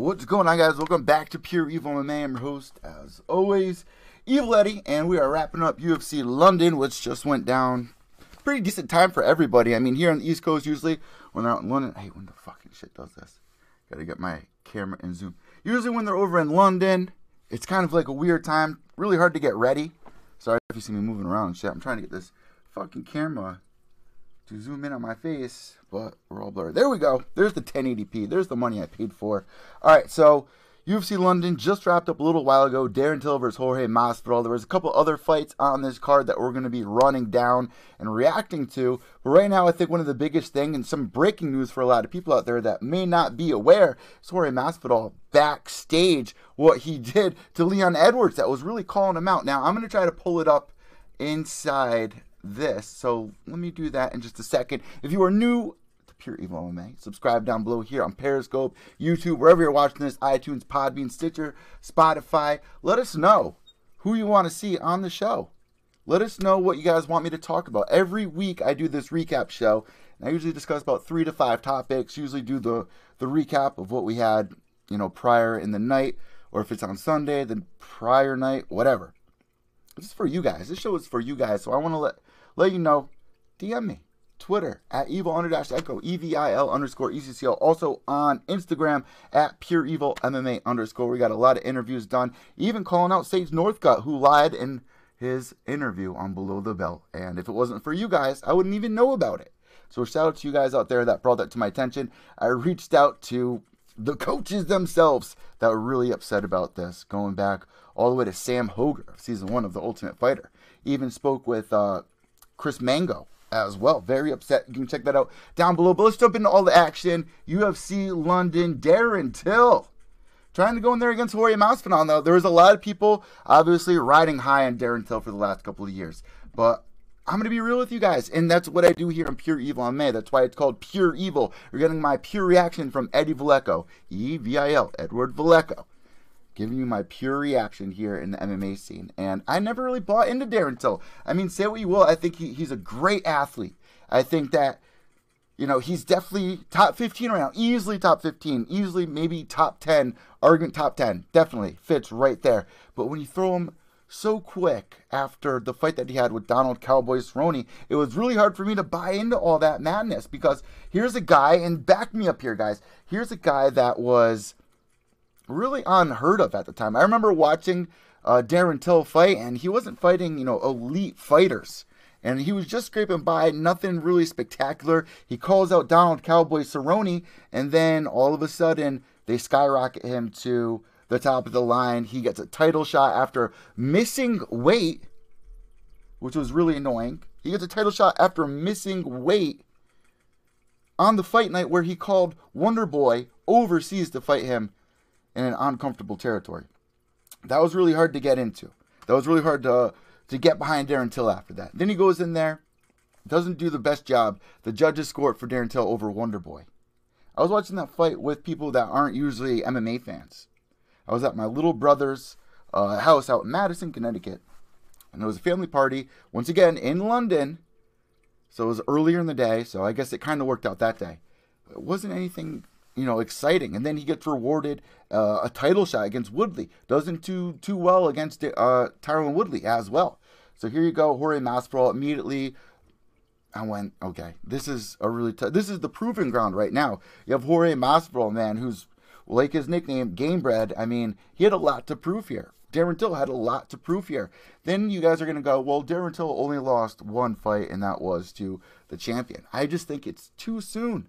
What's going on, guys? Welcome back to Pure Evil MMA. I'm your host, as always, Evil Eddie, and we are wrapping up UFC London, which just went down. Pretty decent time for everybody. I mean, here on the East Coast, usually when they're out in London, I hate when the fucking shit does this. Gotta get my camera and zoom. Usually when they're over in London, it's kind of like a weird time. Really hard to get ready. Sorry if you see me moving around and shit. I'm trying to get this fucking camera to zoom in on my face, but we're all blurred. There we go. There's the 1080p. There's the money I paid for. All right, so UFC London just wrapped up a little while ago. Darren Till versus Jorge Masvidal. There was a couple other fights on this card that we're going to be running down and reacting to. But right now, I think one of the biggest thing and some breaking news for a lot of people out there that may not be aware is Jorge Masvidal backstage what he did to Leon Edwards that was really calling him out. Now I'm going to try to pull it up inside this. So let me do that in just a second. If you are new Pure Evil MMA, subscribe down below here on Periscope, YouTube, wherever you're watching this, iTunes, Podbean, Stitcher, Spotify. Let us know who you want to see on the show. Let us know what you guys want me to talk about. Every week I do this recap show, and I usually discuss about three to five topics. Usually do the the recap of what we had, you know, prior in the night, or if it's on Sunday, then prior night, whatever. This is for you guys. This show is for you guys. So I want to let let you know. DM me. Twitter at evil underdash echo, E-V-I-L underscore ECCL. Also on Instagram at pure evil MMA underscore. We got a lot of interviews done. Even calling out Sage Northcutt, who lied in his interview on Below the Belt. And if it wasn't for you guys, I wouldn't even know about it. So shout out to you guys out there that brought that to my attention. I reached out to the coaches themselves that were really upset about this, going back all the way to Sam Hoger season one of The Ultimate Fighter. Even spoke with uh, Chris Mango as well. Very upset. You can check that out down below. But let's jump into all the action. UFC London, Darren Till. Trying to go in there against Jorge Masvidal. Now, there was a lot of people obviously riding high on Darren Till for the last couple of years. But I'm going to be real with you guys. And that's what I do here on Pure Evil MMA. That's why it's called Pure Evil. You're getting my pure reaction from Eddie Vallejo. E V I L, Edward Vallejo giving you my pure reaction here in the MMA scene. And I never really bought into Darren Till. I mean, say what you will, I think he, he's a great athlete. I think that, you know, he's definitely top 15 right now, easily top 15, easily maybe top 10, argument top 10, definitely fits right there. But when you throw him so quick after the fight that he had with Donald Cowboy Cerrone, it was really hard for me to buy into all that madness because here's a guy, and back me up here, guys. Here's a guy that was really unheard of at the time. I remember watching uh, Darren Till fight, and he wasn't fighting, you know, elite fighters. And he was just scraping by, nothing really spectacular. He calls out Donald Cowboy Cerrone, and then all of a sudden they skyrocket him to the top of the line. He gets a title shot after missing weight, which was really annoying. He gets a title shot after missing weight on the fight night where he called Wonder Boy overseas to fight him in an uncomfortable territory. That was really hard to get into. That was really hard to to get behind Darren Till after that. Then he goes in there, doesn't do the best job. The judges score it for Darren Till over Wonder Boy. I was watching that fight with people that aren't usually MMA fans. I was at my little brother's uh, house out in Madison, Connecticut, and it was a family party once again in London. So it was earlier in the day, so I guess it kind of worked out that day. It wasn't anything you know, exciting. And then he gets rewarded uh, a title shot against Woodley. Doesn't do too well against uh, Tyron Woodley as well. So here you go, Jorge Masvidal immediately. I went, okay, this is a really tough. This is the proving ground right now. You have Jorge Masvidal, man, who's like his nickname, game Gamebred. I mean, he had a lot to prove here. Darren Till had a lot to prove here. Then you guys are going to go, well, Darren Till only lost one fight, and that was to the champion. I just think it's too soon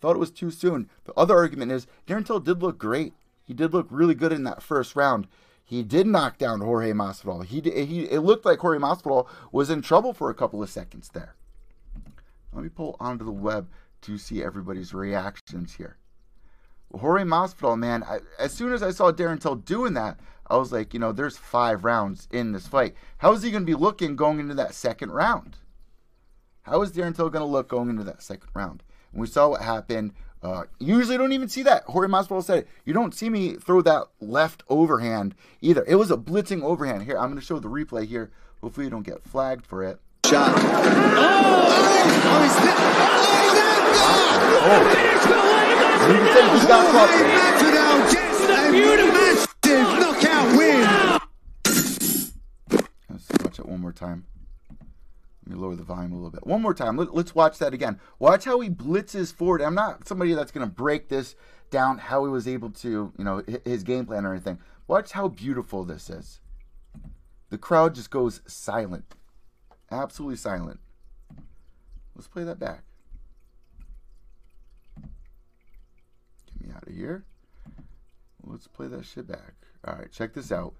thought it was too soon. The other argument is Darren Till did look great. He did look really good in that first round. He did knock down Jorge Masvidal. He, he it looked like Jorge Masvidal was in trouble for a couple of seconds there. Let me pull onto the web to see everybody's reactions here. Jorge Masvidal, man, I, as soon as I saw Darren Till doing that, I was like, you know, there's five rounds in this fight. How is he going to be looking going into that second round? How is Darren Till going to look going into that second round? And we saw what happened. Uh, usually don't even see that. Jorge Masvidal said it. You don't see me throw that left overhand either. It was a blitzing overhand. Here, I'm going to show the replay here. Hopefully you don't get flagged for it. Shot. Oh! Oh, he's Oh. You can say he got caught. Massive knockout win. Let's watch it one more time. Let me lower the volume a little bit. One more time. Let, us watch that again. Watch how he blitzes forward. I'm not somebody that's going to break this down, how he was able to, you know, his game plan or anything. Watch how beautiful this is. The crowd just goes silent. Absolutely silent. Let's play that back. Get me out of here. Let's play that shit back. All right, check this out.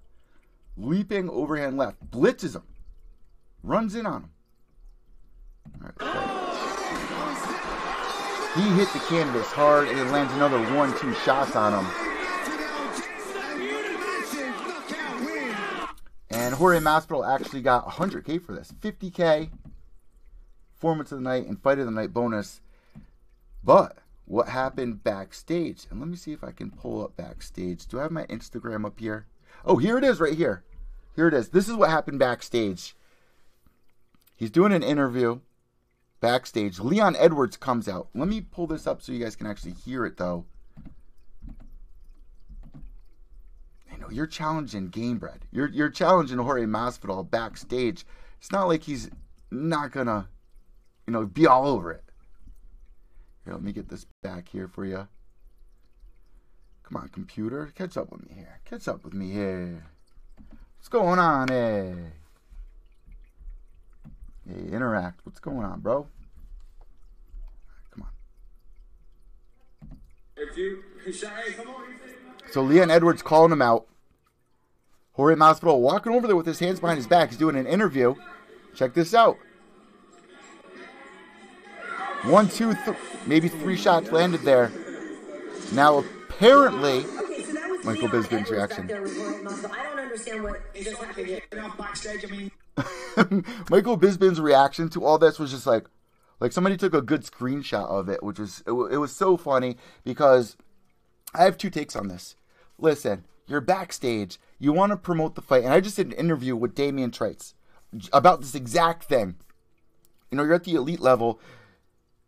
Leaping overhand left, blitzes him, runs in on him. He hit the canvas hard and then lands another one, two shots on him. And Jorge Masvidal actually got 100k for this, 50k, performance of the night and fight of the night bonus. But what happened backstage. And let me see if I can pull up backstage. Do I have my Instagram up here? Oh, here it is right here. Here it is. This is what happened backstage. He's doing an interview backstage. Leon Edwards comes out. Let me pull this up so you guys can actually hear it, though. I know you're challenging Gamebred. You're you're challenging Jorge Masvidal backstage. It's not like he's not gonna, you know, be all over it. Here, let me get this back here for you. Come on, computer. Catch up with me here. Catch up with me here. What's going on, hey? Hey, interact. What's going on, bro? come on. So Leon Edwards calling him out. Jorge Masvidal walking over there with his hands behind his back. He's doing an interview. Check this out. One, two, th- maybe three shots landed there. Now, apparently, Michael Bisping's reaction. I don't understand what just happened here. Backstage, I mean. Michael Bisping's reaction to all this was just like, like somebody took a good screenshot of it, which was it, it was so funny because I have two takes on this. Listen, you're backstage, you want to promote the fight, and I just did an interview with Damian Trites about this exact thing. You know, you're at the elite level,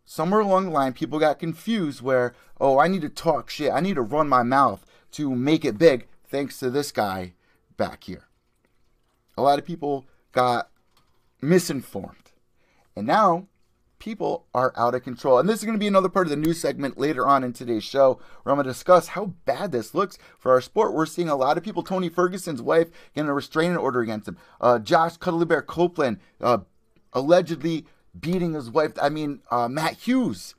somewhere along the line, people got confused where, oh, I need to talk shit. I need to run my mouth to make it big thanks to this guy back here. A lot of people got misinformed. And now people are out of control. And this is going to be another part of the news segment later on in today's show where I'm going to discuss how bad this looks for our sport. We're seeing a lot of people, Tony Ferguson's wife, getting a restraining order against him. Uh, Josh Cuddly Bear Copeland uh, allegedly beating his wife. I mean, uh, Matt Hughes,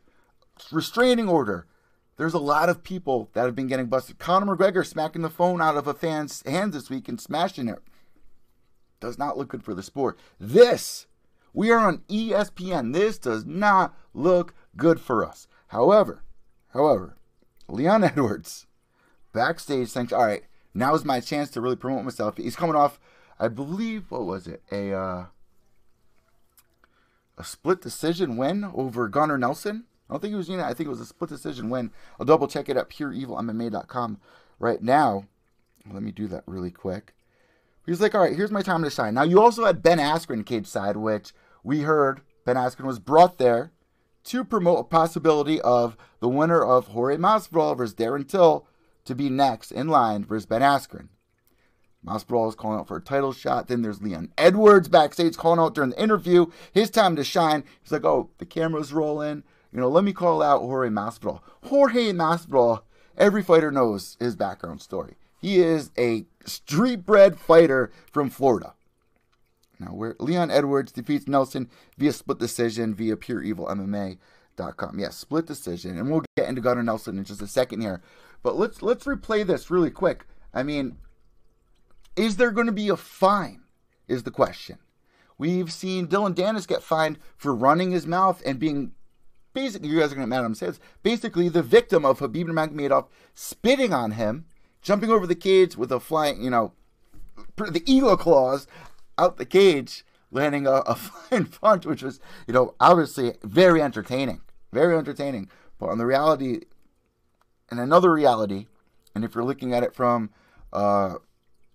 restraining order. There's a lot of people that have been getting busted. Conor McGregor smacking the phone out of a fan's hands this week and smashing it. Does not look good for the sport. This, we are on ESPN. This does not look good for us. However, however, Leon Edwards, backstage, thinks, all right, now is my chance to really promote myself. He's coming off, I believe, what was it? A, uh, a split decision win over Gunnar Nelson. I don't think it was unit. I think it was a split decision win. I'll double check it at pureevilmma.com right now. Let me do that really quick. He's like, all right, here's my time to shine. Now, you also had Ben Askren cage side, which we heard Ben Askren was brought there to promote a possibility of the winner of Jorge Masvidal versus Darren Till to be next in line versus Ben Askren. Masvidal is calling out for a title shot. Then there's Leon Edwards backstage calling out during the interview. His time to shine. He's like, oh, the camera's rolling. You know, let me call out Jorge Masvidal. Jorge Masvidal, every fighter knows his background story. He is a street bred fighter from Florida. Now, where Leon Edwards defeats Nelson via split decision via pureevilmma.com. Evil MMA Yes, split decision, and we'll get into Gunnar Nelson in just a second here. But let's let's replay this really quick. I mean, is there going to be a fine? Is the question. We've seen Dillon Danis get fined for running his mouth and being basically. You guys are going to mad at him. Says basically the victim of Khabib Nurmagomedov spitting on him, jumping over the cage with a flying, you know, the eagle claws out the cage landing a, a flying punch, which was, you know, obviously very entertaining. Very entertaining. But on the reality, and another reality, and if you're looking at it from, uh,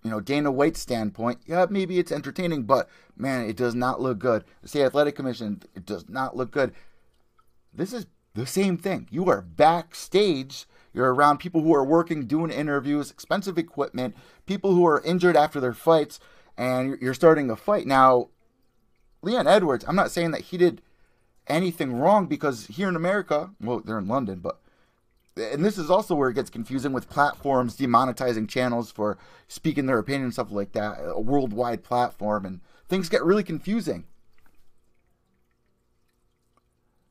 you know, Dana White's standpoint, yeah, maybe it's entertaining, but man, it does not look good. The State Athletic Commission, it does not look good. This is the same thing. You are backstage. You're around people who are working, doing interviews, expensive equipment, people who are injured after their fights, and you're starting a fight. Now, Leon Edwards, I'm not saying that he did anything wrong because here in America, well, they're in London, but and this is also where it gets confusing with platforms demonetizing channels for speaking their opinion stuff like that, a worldwide platform, and things get really confusing.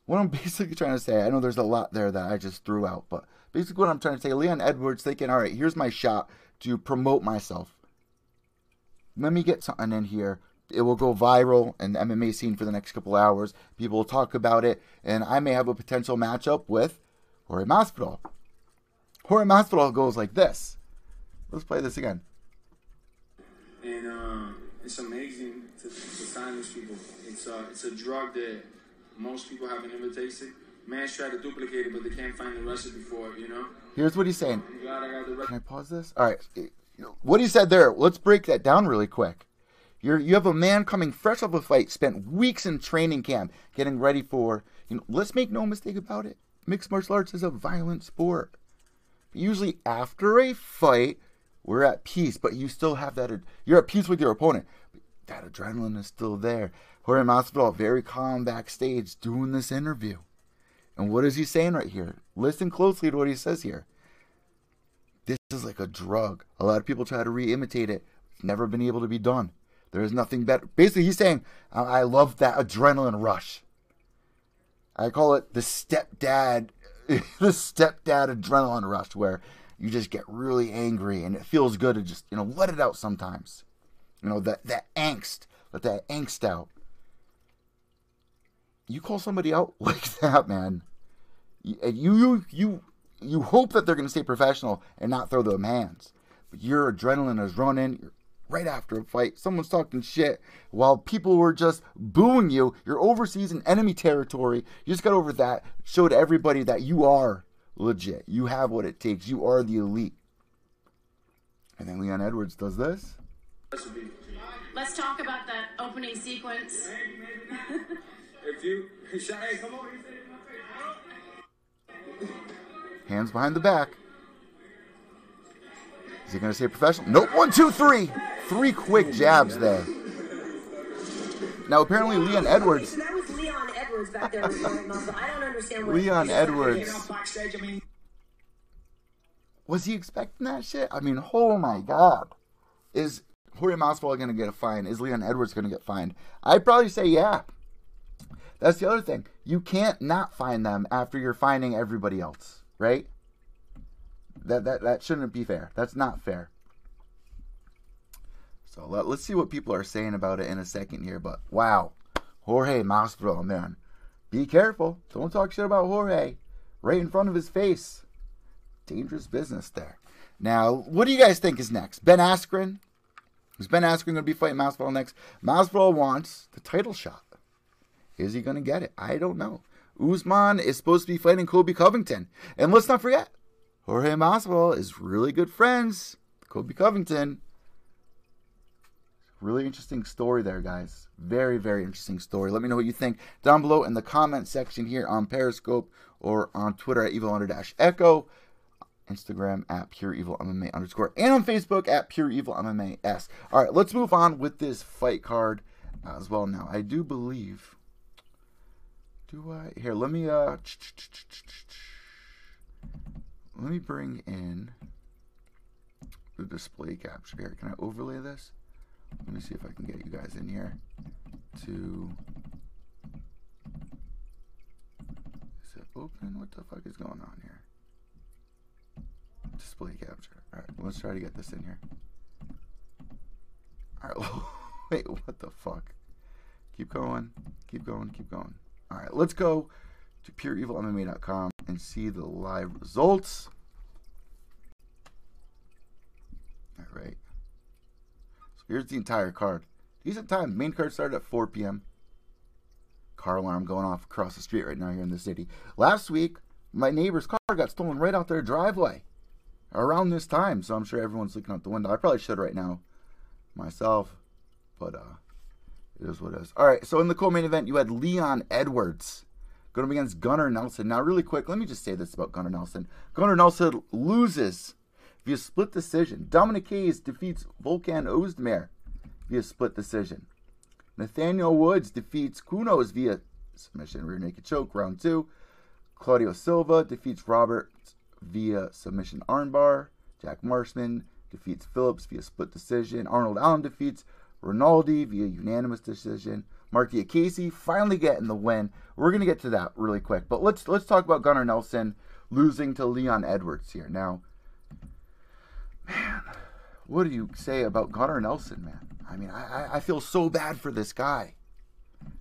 What I'm basically trying to say, I know there's a lot there that I just threw out, but basically what I'm trying to say, Leon Edwards thinking, all right, here's my shot to promote myself. Let me get something in here it will go viral in the MMA scene for the next couple hours. People will talk about it, and I may have a potential matchup with Jorge Masvidal. Jorge Masvidal goes like this. Let's play this again. And uh, it's amazing to, to silence people. It's a, it's a drug that most people haven't ever tasted. Man's try to duplicate it, but they can't find the recipe for it, you know? Here's what he's saying. I Can I pause this? All right. What he said there, let's break that down really quick. You're, you have a man coming fresh off a fight, spent weeks in training camp getting ready for, you know, let's make no mistake about it. Mixed martial arts is a violent sport. Usually after a fight, we're at peace, but you still have that, you're at peace with your opponent. That adrenaline is still there. Jorge Masvidal, very calm backstage, doing this interview. And what is he saying right here? Listen closely to what he says here. This is like a drug. A lot of people try to re-imitate it. It's never been able to be done. There is nothing better. Basically, he's saying, I love that adrenaline rush. I call it the stepdad, the stepdad adrenaline rush, where you just get really angry and it feels good to just, you know, let it out sometimes. You know, that, that angst, let that angst out. You call somebody out like that, man. You, you, you, you hope that they're going to stay professional and not throw them hands. But your adrenaline is running, you're right after a fight. Someone's talking shit while people were just booing you. You're overseas in enemy territory. You just got over that. Showed everybody that you are legit. You have what it takes. You are the elite. And then Leon Edwards does this. Let's talk about that opening sequence. if you, hey, come on. Hands behind the back. Is he going to say professional? Nope. One, two, three. Three quick jabs there. Now, apparently, Leon Edwards. That was Leon Edwards back there I don't understand Leon Edwards. Was he expecting that shit? I mean, oh my god. Is Jorge Masvidal going to get a fine? Is Leon Edwards going to get fined? I'd probably say yeah. That's the other thing. You can't not find them after you're finding everybody else, right? That that that shouldn't be fair. That's not fair. So let, us see what people are saying about it in a second here. But wow, Jorge Masvidal, man, be careful. Don't talk shit about Jorge right in front of his face. Dangerous business there. Now, what do you guys think is next? Ben Askren? Is Ben Askren going to be fighting Masvidal next? Masvidal wants the title shot. Is he going to get it? I don't know. Usman is supposed to be fighting Colby Covington. And let's not forget, Jorge Masvidal is really good friends. Colby Covington. Really interesting story there, guys. Very, very interesting story. Let me know what you think down below in the comment section here on Periscope or on Twitter at Evil Under Dash Echo, Instagram at Pure Evil MMA underscore, and on Facebook at Pure Evil MMA S. All right, let's move on with this fight card as well. Now, I do believe. Do I here? Let me uh let me bring in the display capture here. Can I overlay this? Let me see if I can get you guys in here to is it open? What the fuck is going on here? Display capture. Alright, let's try to get this in here. Alright, wait, what the fuck? Keep going, keep going, keep going. Alright, let's go to pureevilmma.com and see the live results. Alright. So here's the entire card. Decent time. Main card started at 4 p.m. Car alarm going off across the street right now here in the city. Last week, my neighbor's car got stolen right out their driveway around this time, so I'm sure everyone's looking out the window. I probably should right now myself, but uh, it is what it is. All right, so in the co-main event, you had Leon Edwards going against Gunnar Nelson. Now, really quick, let me just say this about Gunnar Nelson. Gunnar Nelson loses via split decision. Dominic Reyes defeats Volkan Ozdemir via split decision. Nathaniel Woods defeats Kunos via submission rear naked choke round two. Claudio Silva defeats Robert via submission armbar. Jack Marshman defeats Phillips via split decision. Arnold Allen defeats Rinaldi via unanimous decision. Mark Diakiese finally getting the win. We're gonna get to that really quick, but let's let's talk about Gunnar Nelson losing to Leon Edwards here. Now, man, what do you say about Gunnar Nelson, man? I mean, I, I feel so bad for this guy.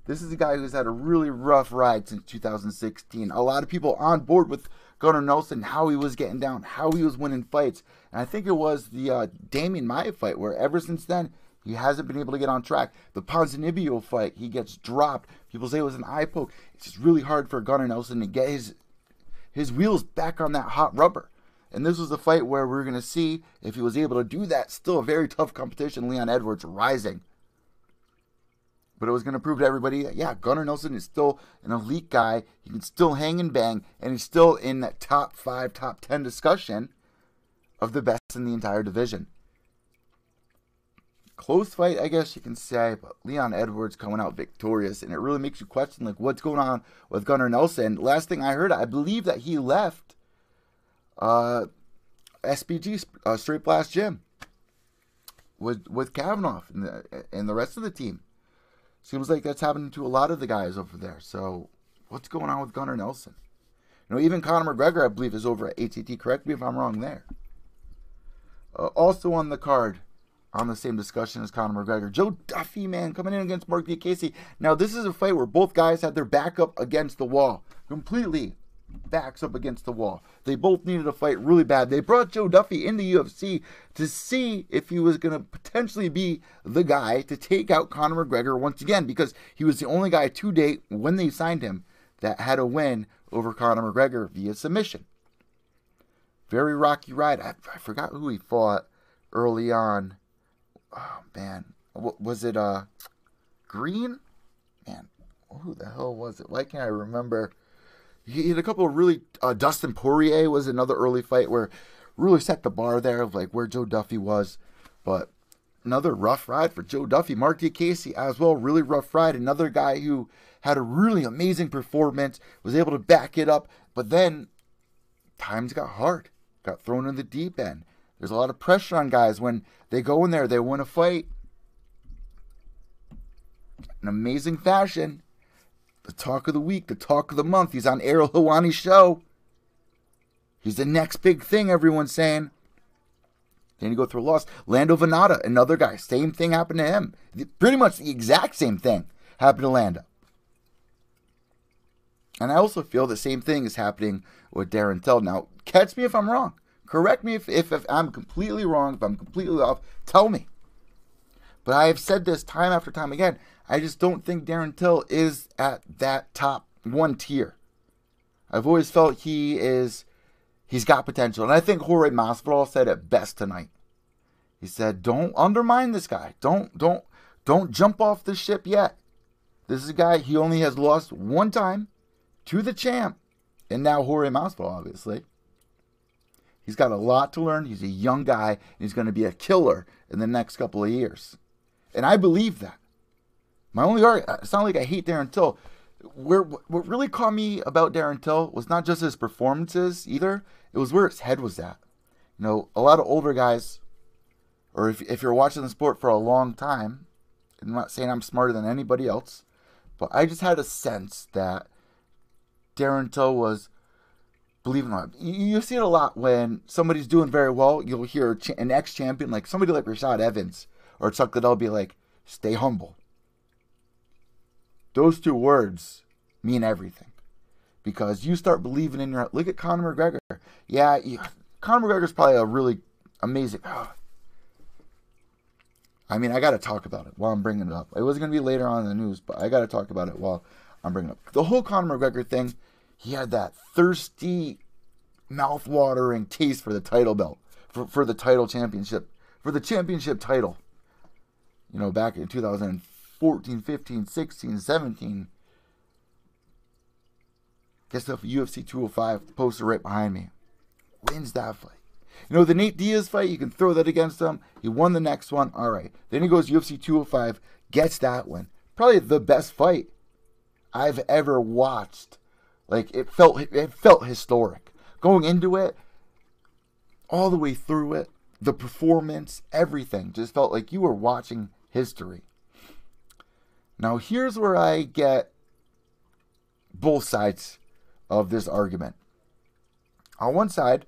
This is a guy who's had a really rough ride since 2016. A lot of people on board with Gunnar Nelson, how he was getting down, how he was winning fights. And I think it was the uh, Demian Maia fight where ever since then, he hasn't been able to get on track. The Ponzinibbio fight, he gets dropped. People say it was an eye poke. It's just really hard for Gunnar Nelson to get his his wheels back on that hot rubber. And this was a fight where we are going to see if he was able to do that. Still a very tough competition. Leon Edwards rising. But it was going to prove to everybody that, yeah, Gunnar Nelson is still an elite guy. He can still hang and bang. And he's still in that top five, top 10 discussion of the best in the entire division. Close fight, I guess you can say, but Leon Edwards coming out victorious, and it really makes you question like what's going on with Gunnar Nelson. Last thing I heard, I believe that he left uh, SBG uh, Straight Blast Gym with with Kavanagh and the, and the rest of the team. Seems like that's happening to a lot of the guys over there. So what's going on with Gunnar Nelson? You know, even Conor McGregor, I believe, is over at ATT. Correct me if I'm wrong there. Uh, also on the card, on the same discussion as Conor McGregor, Joe Duffy, man, coming in against Mark Diakiese. Now, this is a fight where both guys had their back up against the wall completely backs up against the wall. They both needed a fight really bad. They brought Joe Duffy in the UFC to see if he was going to potentially be the guy to take out Conor McGregor once again because he was the only guy to date when they signed him that had a win over Conor McGregor via submission. Very rocky ride. I, I forgot who he fought early on. Oh man, what was it? Uh, Green? Man, who the hell was it? Why can't I remember? he had a couple of really uh, Dustin Poirier was another early fight where really set the bar there of like where Joe Duffy was, but another rough ride for Joe Duffy. Mark Diakiese as well, really rough ride. Another guy who had a really amazing performance, was able to back it up, but then times got hard, got thrown in the deep end. There's a lot of pressure on guys when they go in there, they win a fight. An amazing fashion the talk of the week, the talk of the month. He's on Ariel Helwani's show. He's the next big thing, everyone's saying. Then you go through a loss. Lando Vannata, another guy. Same thing happened to him. Pretty much the exact same thing happened to Lando. And I also feel the same thing is happening with Darren Till. Now, catch me if I'm wrong. Correct me if, if, if I'm completely wrong, if I'm completely off. Tell me. But I have said this time after time again. I just don't think Darren Till is at that top one tier. I've always felt he is he's got potential. And I think Jorge Masvidal said it best tonight. He said, "Don't undermine this guy. Don't don't don't jump off the ship yet. This is a guy he only has lost one time to the champ, and now Jorge Masvidal, obviously. He's got a lot to learn. He's a young guy, and he's going to be a killer in the next couple of years, and I believe that. My only argument, uh, it's not like I hate Darren Till. Where what really caught me about Darren Till was not just his performances either. It was where his head was at. You know, a lot of older guys, or if if you're watching the sport for a long time, I'm not saying I'm smarter than anybody else, but I just had a sense that Darren Till was believing on. You, you see it a lot when somebody's doing very well. You'll hear an ex champion, like somebody like Rashad Evans or Chuck Liddell, be like, "Stay humble." Those two words mean everything because you start believing in your. Look at Conor McGregor. Yeah, you, Conor McGregor's probably a really amazing. I mean, I got to talk about it while I'm bringing it up. It was going to be later on in the news, but I got to talk about it while I'm bringing it up. The whole Conor McGregor thing, he had that thirsty, mouth-watering taste for the title belt, for, for the title championship, for the championship title. You know, back in 2014, 15, 16, 17. Guess the UFC 205 poster right behind me. Wins that fight. You know, the Nate Diaz fight, you can throw that against him. He won the next one. All right. Then he goes UFC 205, gets that one. Probably the best fight I've ever watched. Like it felt it felt historic. Going into it, all the way through it, the performance, everything just felt like you were watching history. Now here's where I get both sides of this argument. On one side,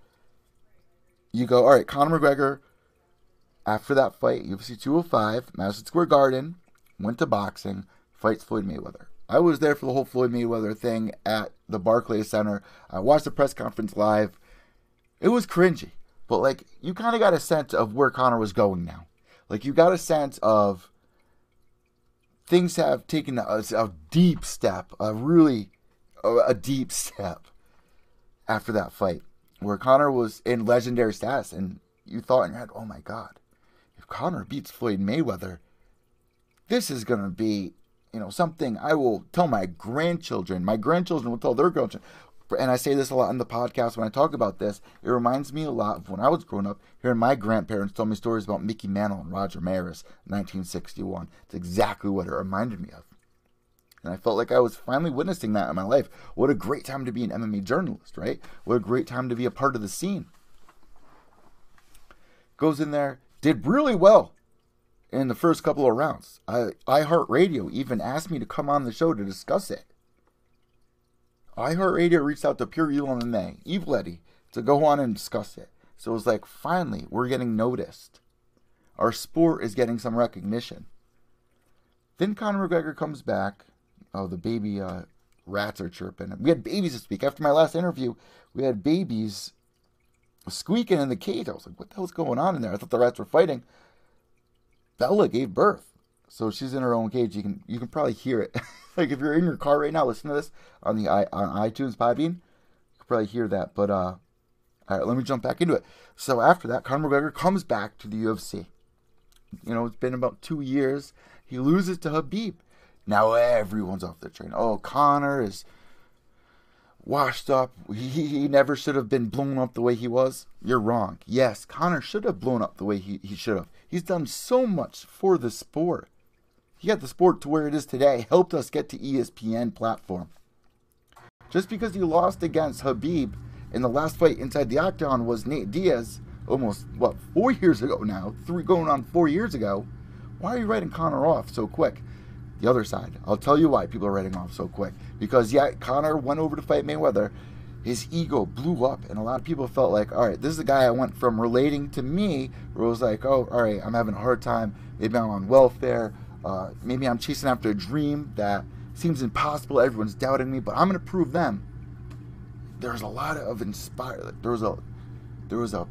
you go, all right, Conor McGregor, after that fight, UFC 205, Madison Square Garden, went to boxing, fights Floyd Mayweather. I was there for the whole Floyd Mayweather thing at the Barclays Center. I watched the press conference live. It was cringy, but like you kind of got a sense of where Conor was going now. Like you got a sense of things have taken a, a deep step, a really a, a deep step after that fight where Conor was in legendary status, and you thought in your head, "Oh my God, if Conor beats Floyd Mayweather, this is gonna be, you know, something I will tell my grandchildren. My grandchildren will tell their grandchildren." And I say this a lot in the podcast when I talk about this. It reminds me a lot of when I was growing up, hearing my grandparents tell me stories about Mickey Mantle and Roger Maris, 1961. It's exactly what it reminded me of. And I felt like I was finally witnessing that in my life. What a great time to be an MMA journalist, right? What a great time to be a part of the scene. Goes in there, did really well in the first couple of rounds. I iHeartRadio even asked me to come on the show to discuss it. iHeartRadio reached out to Pure Evil MMA, Evil Eddie, to go on and discuss it. So it was like, finally, we're getting noticed. Our sport is getting some recognition. Then Conor McGregor comes back, oh, the baby uh, rats are chirping. We had babies this week. After my last interview, we had babies squeaking in the cage. I was like, what the hell's going on in there? I thought the rats were fighting. Bella gave birth. So she's in her own cage. You can you can probably hear it. like if you're in your car right now, listen to this on the on iTunes Podbean, you can probably hear that. But uh, all right, let me jump back into it. So after that, Conor McGregor comes back to the UFC. You know, it's been about two years. He loses to Khabib. Now everyone's off the train. Oh, Conor is washed up. He, he never should have been blown up the way he was. You're wrong. Yes, Conor should have blown up the way he, he should have. He's done so much for the sport. He got the sport to where it is today, helped us get to ESPN platform. Just because he lost against Khabib in the last fight inside the octagon was Nate Diaz almost, what, four years ago now, three going on four years ago. Why are you writing Conor off so quick? The other side. I'll tell you why people are writing off so quick. Because yeah, Conor went over to fight Mayweather. His ego blew up, and a lot of people felt like, all right, this is a guy I went from relating to me, where it was like, oh, all right, I'm having a hard time. Maybe I'm on welfare. Uh, maybe I'm chasing after a dream that seems impossible. Everyone's doubting me, but I'm going to prove them. There's a lot of inspired. There was a, there was a,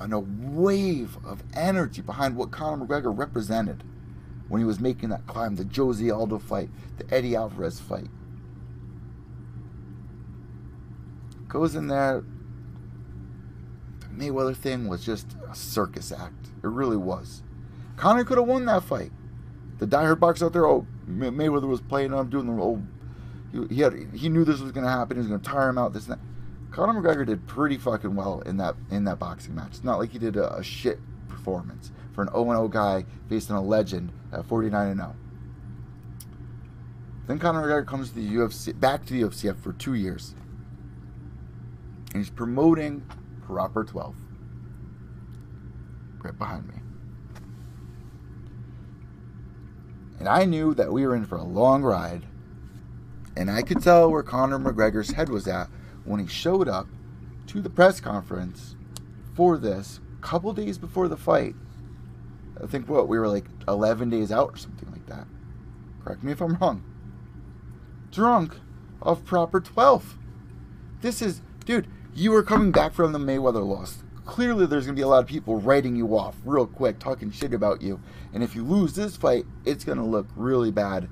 a wave of energy behind what Conor McGregor represented when he was making that climb, the Jose Aldo fight, the Eddie Alvarez fight. Goes in there. The Mayweather thing was just a circus act. It really was. Conor could have won that fight. The diehard boxer out there, oh, Mayweather was playing on doing the old. He, he had he knew this was going to happen. He was going to tire him out. This and that. Conor McGregor did pretty fucking well in that in that boxing match. It's not like he did a, a shit performance for an 0-0 guy facing a legend at 49 0. Then Conor McGregor comes to the UFC, back to the UFC for two years, and he's promoting Proper 12, right behind me. And I knew that we were in for a long ride, And I could tell where Conor McGregor's head was at when he showed up to the press conference for this couple days before the fight. I think what we were like 11 days out or something like that. Correct me if I'm wrong. Drunk of proper 12. This is, dude, you are coming back from the Mayweather loss. Clearly, there's going to be a lot of people writing you off real quick, talking shit about you. And if you lose this fight, it's going to look really bad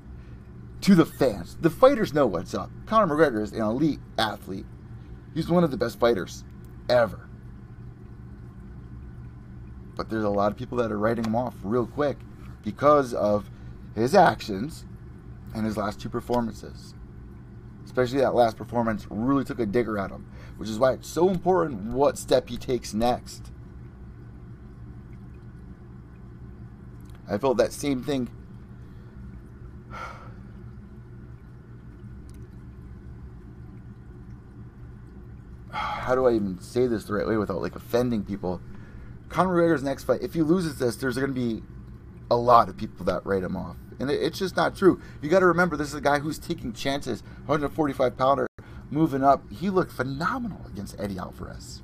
to the fans. The fighters know what's up. Conor McGregor is an elite athlete. He's one of the best fighters ever. But there's a lot of people that are writing him off real quick because of his actions and his last two performances. Especially that last performance really took a digger at him, which is why it's so important what step he takes next. I felt that same thing how do I even say this the right way without like offending people? Conor McGregor's next fight, if he loses this, there's going to be a lot of people that write him off, and it, it's just not true. You got to remember, this is a guy who's taking chances. 145 pounder, moving up. He looked phenomenal against Eddie Alvarez.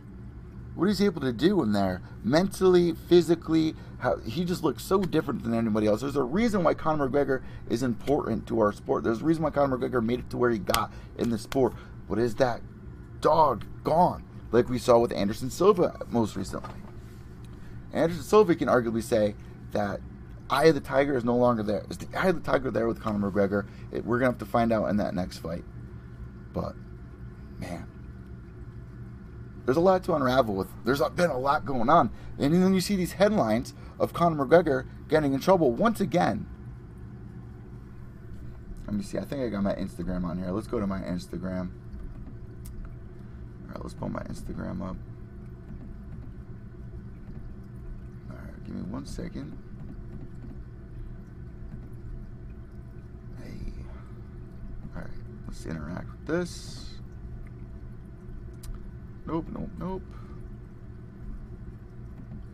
What he's able to do in there, mentally, physically, how, he just looks so different than anybody else. There's a reason why Conor McGregor is important to our sport. There's a reason why Conor McGregor made it to where he got in the sport. What is that dog gone? Like we saw with Anderson Silva most recently. Anderson Silva can arguably say that Eye of the Tiger is no longer there. Is the Eye of the Tiger there with Conor McGregor? It, we're gonna have to find out in that next fight. But man, there's a lot to unravel with. There's been a lot going on, and then you see these headlines of Conor McGregor getting in trouble once again. Let me see. I think I got my Instagram on here. Let's go to my Instagram. All right, let's pull my Instagram up. All right, give me one second. Hey. All right, let's interact with this. Nope, nope, nope.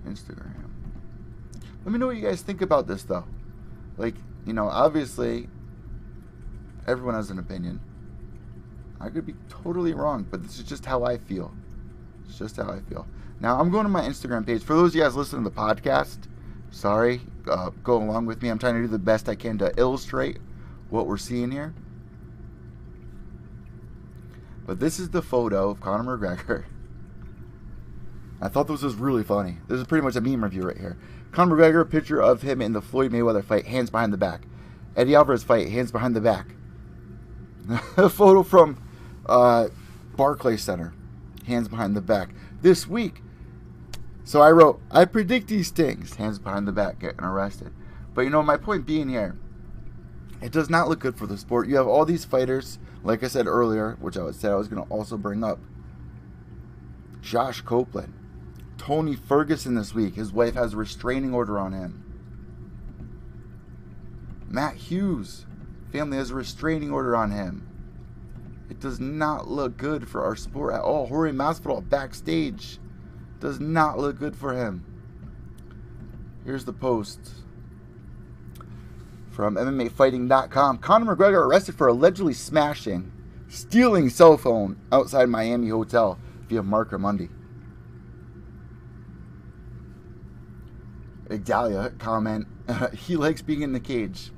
Instagram. Let me know what you guys think about this, though. Like, you know, obviously, everyone has an opinion. I could be totally wrong, but this is just how I feel. It's just how I feel. Now, I'm going to my Instagram page. For those of you guys listening to the podcast, sorry, uh, go along with me. I'm trying to do the best I can to illustrate what we're seeing here. But this is the photo of Conor McGregor. I thought this was really funny. This is pretty much a meme review right here. Conor McGregor, picture of him in the Floyd Mayweather fight, hands behind the back. Eddie Alvarez fight, hands behind the back. a photo from uh, Barclay Center, hands behind the back. This week, so I wrote, I predict these things, hands behind the back, getting arrested. But you know, my point being here, it does not look good for the sport. You have all these fighters, like I said earlier, which I said I was going to also bring up. Josh Copeland, Tony Ferguson this week. His wife has a restraining order on him. Matt Hughes, family has a restraining order on him. It does not look good for our sport at all. Jorge Masvidal backstage does not look good for him. Here's the post from MMAfighting.com. Conor McGregor arrested for allegedly smashing, stealing cell phone outside Miami hotel via Mark Raimondi. Igdalia comment, he likes being in the cage.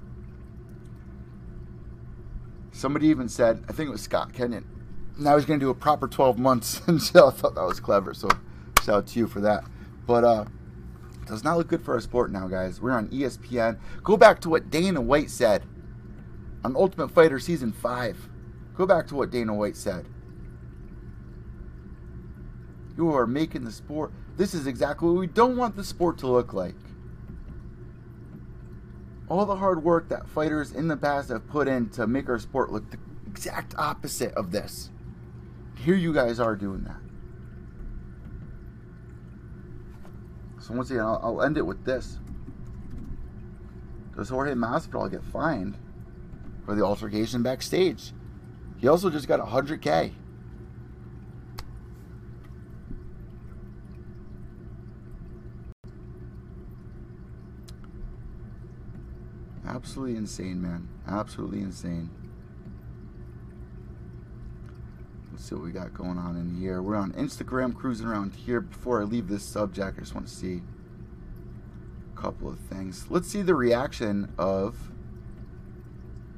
Somebody even said, I think it was Scott Kenyon, now he's going to do a proper 12 months in jail. I thought that was clever, so out to you for that. But uh, does not look good for our sport now, guys. We're on ESPN. Go back to what Dana White said on Ultimate Fighter Season 5. Go back to what Dana White said. You are making the sport. This is exactly what we don't want the sport to look like. All the hard work that fighters in the past have put in to make our sport look the exact opposite of this. Here you guys are doing that. So once again, I'll, I'll end it with this. Does Jorge Masvidal get fined for the altercation backstage? He also just got 100K. Absolutely insane, man. Absolutely insane. Let's see what we got going on in here. We're on Instagram cruising around here. Before I leave this subject, I just want to see a couple of things. Let's see the reaction of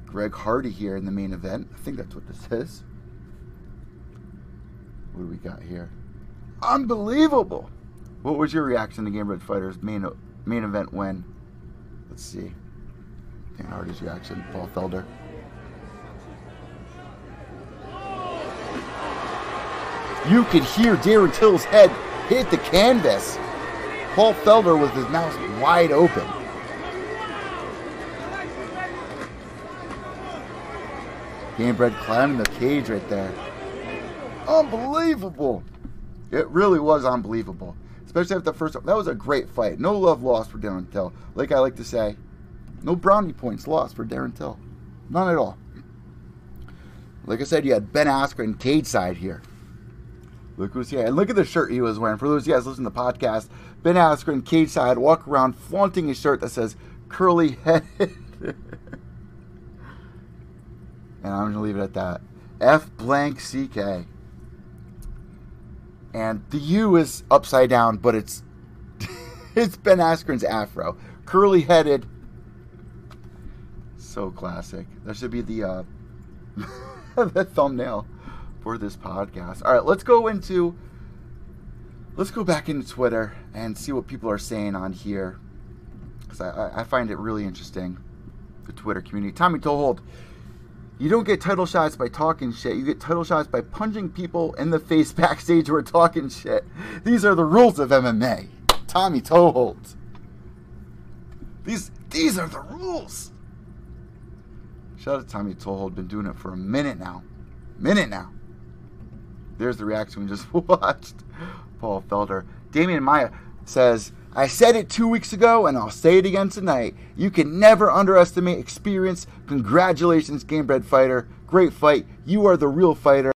Greg Hardy here in the main event. I think that's what this is. What do we got here? Unbelievable! What was your reaction to Game Gamebred Fighters main main event win? Let's see. Dan Hardy's reaction. Paul Felder. You could hear Darren Till's head hit the canvas. Paul Felder with his mouth wide open. Gamebred climbing the cage right there. Unbelievable. It really was unbelievable. Especially after the first That was a great fight. No love lost for Darren Till. Like I like to say, no brownie points lost for Darren Till. None at all. Like I said, you had Ben Askren cage side here. Look who's here. And look at the shirt he was wearing. For those of you guys listening to the podcast, Ben Askren cage side, walk around flaunting his shirt that says curly headed. and I'm going to leave it at that. F blank CK. And the U is upside down, but it's it's Ben Askren's afro. Curly headed. So classic. That should be the uh the thumbnail for this podcast. All right, let's go into let's go back into Twitter and see what people are saying on here because I, I find it really interesting. The Twitter community. Tommy Tohold, you don't get title shots by talking shit. You get title shots by punching people in the face backstage who are talking shit. These are the rules of MMA. Tommy Tohold. These these are the rules. Shout out to Tommy Tohold. Been doing it for a minute now. Minute now. There's the reaction we just watched. Paul Felder. Demian Maia says, I said it two weeks ago and I'll say it again tonight. You can never underestimate experience. Congratulations, Gamebred Fighter. Great fight. You are the real fighter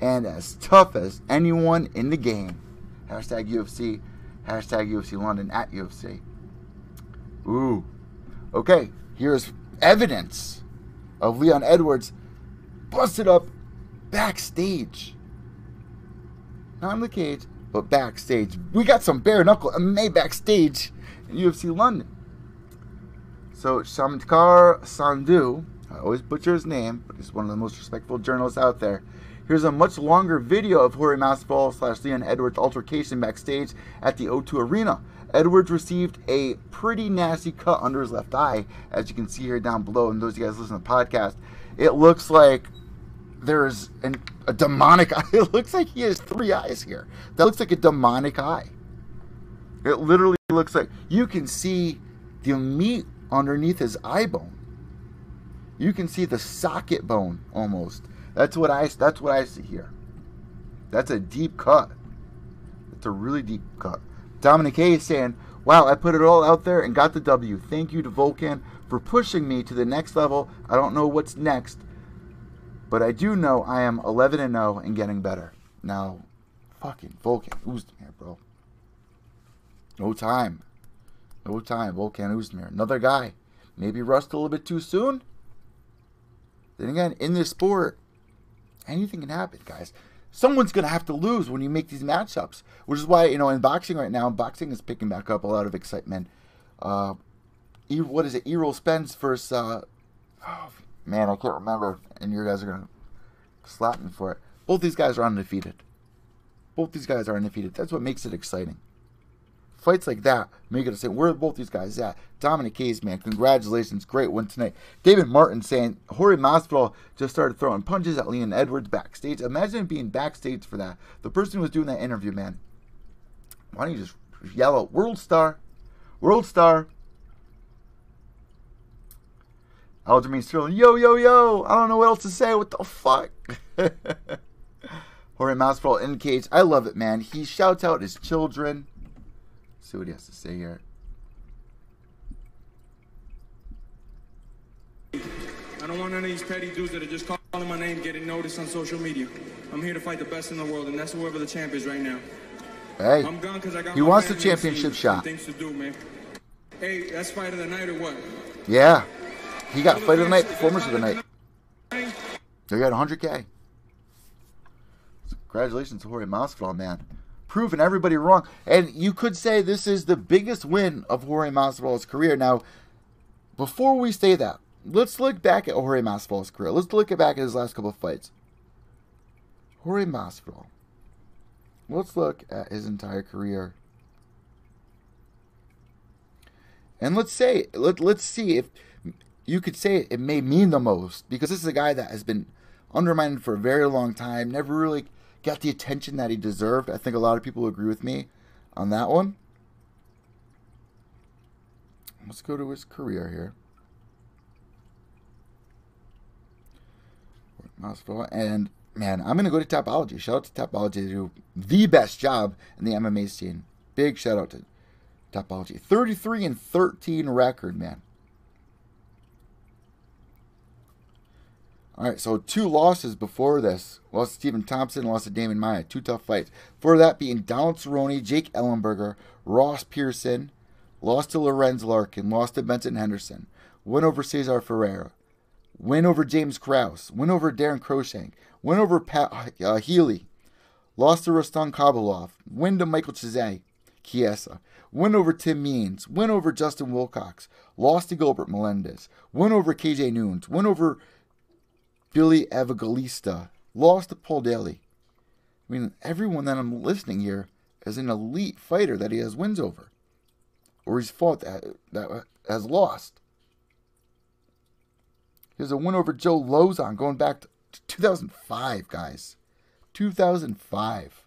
and as tough as anyone in the game. Hashtag UFC. Hashtag UFC London at UFC. Ooh. Okay, here's evidence of Leon Edwards busted up backstage. Not in the cage, but backstage. We got some bare knuckle MMA backstage in UFC London. So Shamkar Sandhu, I always butcher his name, but he's one of the most respectful journalists out there. Here's a much longer video of Jorge Masvidal slash Leon Edwards altercation backstage at the O2 Arena. Edwards received a pretty nasty cut under his left eye, as you can see here down below. And those of you guys listen to the podcast, it looks like there's an, a demonic eye. It looks like he has three eyes here. That looks like a demonic eye. It literally looks like you can see the meat underneath his eye bone. You can see the socket bone almost. That's what I that's what I see here. That's a deep cut. It's a really deep cut. Dominic K is saying, Wow, I put it all out there and got the W. Thank you to Volkan for pushing me to the next level. I don't know what's next, but I do know I am 11 and 0 and getting better. Now, fucking Volkan Oezdemir, bro. No time. No time, Volkan Oezdemir. Another guy. Maybe rust a little bit too soon. Then again, in this sport, anything can happen, guys. Someone's going to have to lose when you make these matchups, which is why, you know, in boxing right now, boxing is picking back up a lot of excitement. Uh, what is it? Errol Spence versus, uh, oh, man, I can't remember, and you guys are gonna slap me for it. Both these guys are undefeated. Both these guys are undefeated. That's what makes it exciting. Fights like that make it exciting. Where are both these guys at? Dominic Case, man, congratulations, great win tonight. David Martin saying Jorge Masvidal just started throwing punches at Leon Edwards backstage. Imagine being backstage for that. The person who was doing that interview, man. Why don't you just yell out "World Star, World Star"? Aljamain Sterling, yo, yo, yo. I don't know what else to say. What the fuck? Jorge Masvidal in cage. I love it, man. He shouts out his children. Let's see what he has to say here. I don't want none of these petty dudes that are just calling my name getting noticed on social media. I'm here to fight the best in the world, and that's whoever the champ is right now. Hey, I'm gone because I got he wants the family to see championship shot. Things to do, man. Hey, that's fight of the night or what? Yeah, he got fight of the night, performance of the night. They got 100k. Congratulations to Jorge Masvidal, man. Proving everybody wrong. And you could say this is the biggest win of Jorge Masvidal's career. Now, before we say that, let's look back at Jorge Masvidal's career. Let's look back at his last couple of fights. Jorge Masvidal. Let's look at his entire career. And let's say let let's see if you could say it may mean the most because this is a guy that has been undermined for a very long time, never really got the attention that he deserved. I think a lot of people agree with me on that one. Let's go to his career here. And man, I'm gonna go to Tapology. Shout out to Tapology. They do the best job in the MMA scene. Big shout out to Tapology. 33 and 13 record, man. All right, so two losses before this. Lost to Stephen Thompson, lost to Demian Maia. Two tough fights. For that being Donald Cerrone, Jake Ellenberger, Ross Pearson, lost to Lorenz Larkin, lost to Benson Henderson, win over Cesar Ferreira, win over James Krause, win over Daron Cruickshank, win over Pat uh, Healy, lost to Rustam Khabilov, win to Michael Chiesa, Chiesa, win over Tim Means, win over Justin Wilcox, lost to Gilbert Melendez, win over KJ Noons, win over Billy Evangelista, lost to Paul Daley. I mean, everyone that I'm listening here is an elite fighter that he has wins over, or he's fought that that has lost. He has a win over Joe Lauzon going back to 2005, guys. 2005.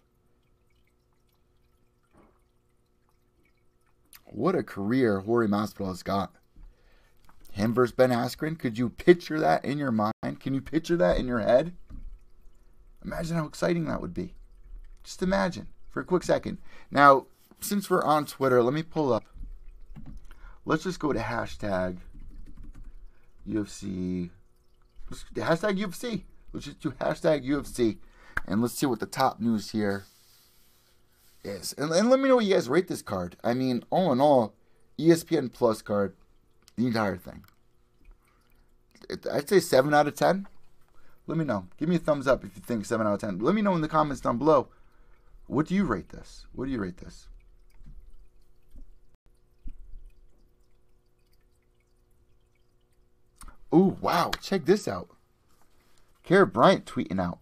What a career Jorge Masvidal has got. Him versus Ben Askren. Could you picture that in your mind? Can you picture that in your head? Imagine how exciting that would be. Just imagine for a quick second. Now, since we're on Twitter, let me pull up. Let's just go to hashtag UFC. Hashtag UFC. Let's just do hashtag UFC. And let's see what the top news here is. And, and let me know what you guys rate this card. I mean, all in all, ESPN Plus card the entire thing. I'd say 7 out of 10. Let me know. Give me a thumbs up if you think 7 out of 10. Let me know in the comments down below. What do you rate this? What do you rate this? Oh, wow. Check this out. Karyn Bryant tweeting out.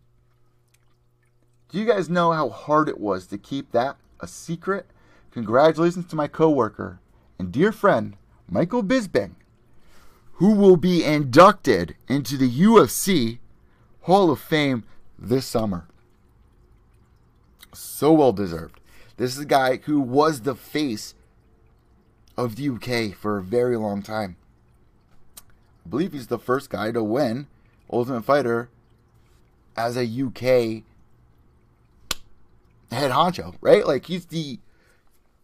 Do you guys know how hard it was to keep that a secret? Congratulations to my coworker and dear friend, Michael Bisping, who will be inducted into the UFC Hall of Fame this summer. So well deserved. This is a guy who was the face of the UK for a very long time. I believe he's the first guy to win Ultimate Fighter as a UK head honcho, right? Like he's the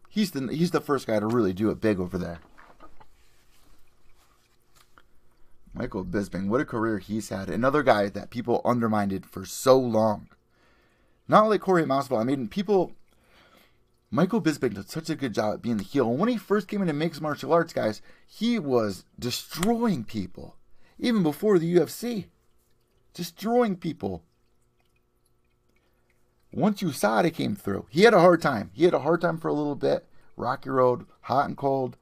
he's the he's the first guy to really do it big over there. Michael Bisping, what a career he's had. Another guy that people undermined for so long. Not like Jorge Masvidal. I mean, people. Michael Bisping did such a good job at being the heel. When he first came into mixed martial arts, guys, he was destroying people. Even before the UFC. Destroying people. Once USADA came through, he had a hard time. He had a hard time for a little bit. Rocky Road, hot and cold.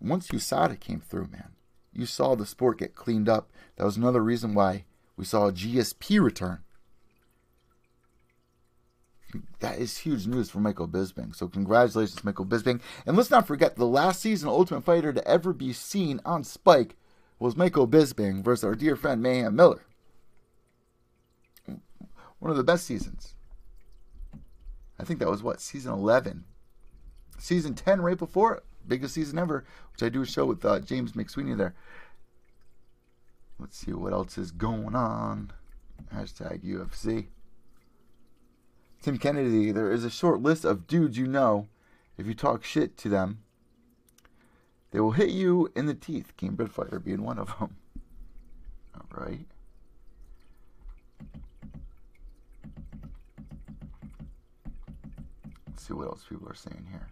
Once USADA came through, man you saw the sport get cleaned up. That was another reason why we saw a GSP return. That is huge news for Michael Bisping. So congratulations, Michael Bisping. And let's not forget the last season Ultimate Fighter to ever be seen on Spike was Michael Bisping versus our dear friend Mayhem Miller. One of the best seasons. I think that was what season 11, season 10 right before it biggest season ever, which I do a show with uh, James McSweeney there. Let's see what else is going on. Hashtag UFC. Tim Kennedy, there is a short list of dudes you know. If you talk shit to them, they will hit you in the teeth. King Fighter being one of them. All right. Let's see what else people are saying here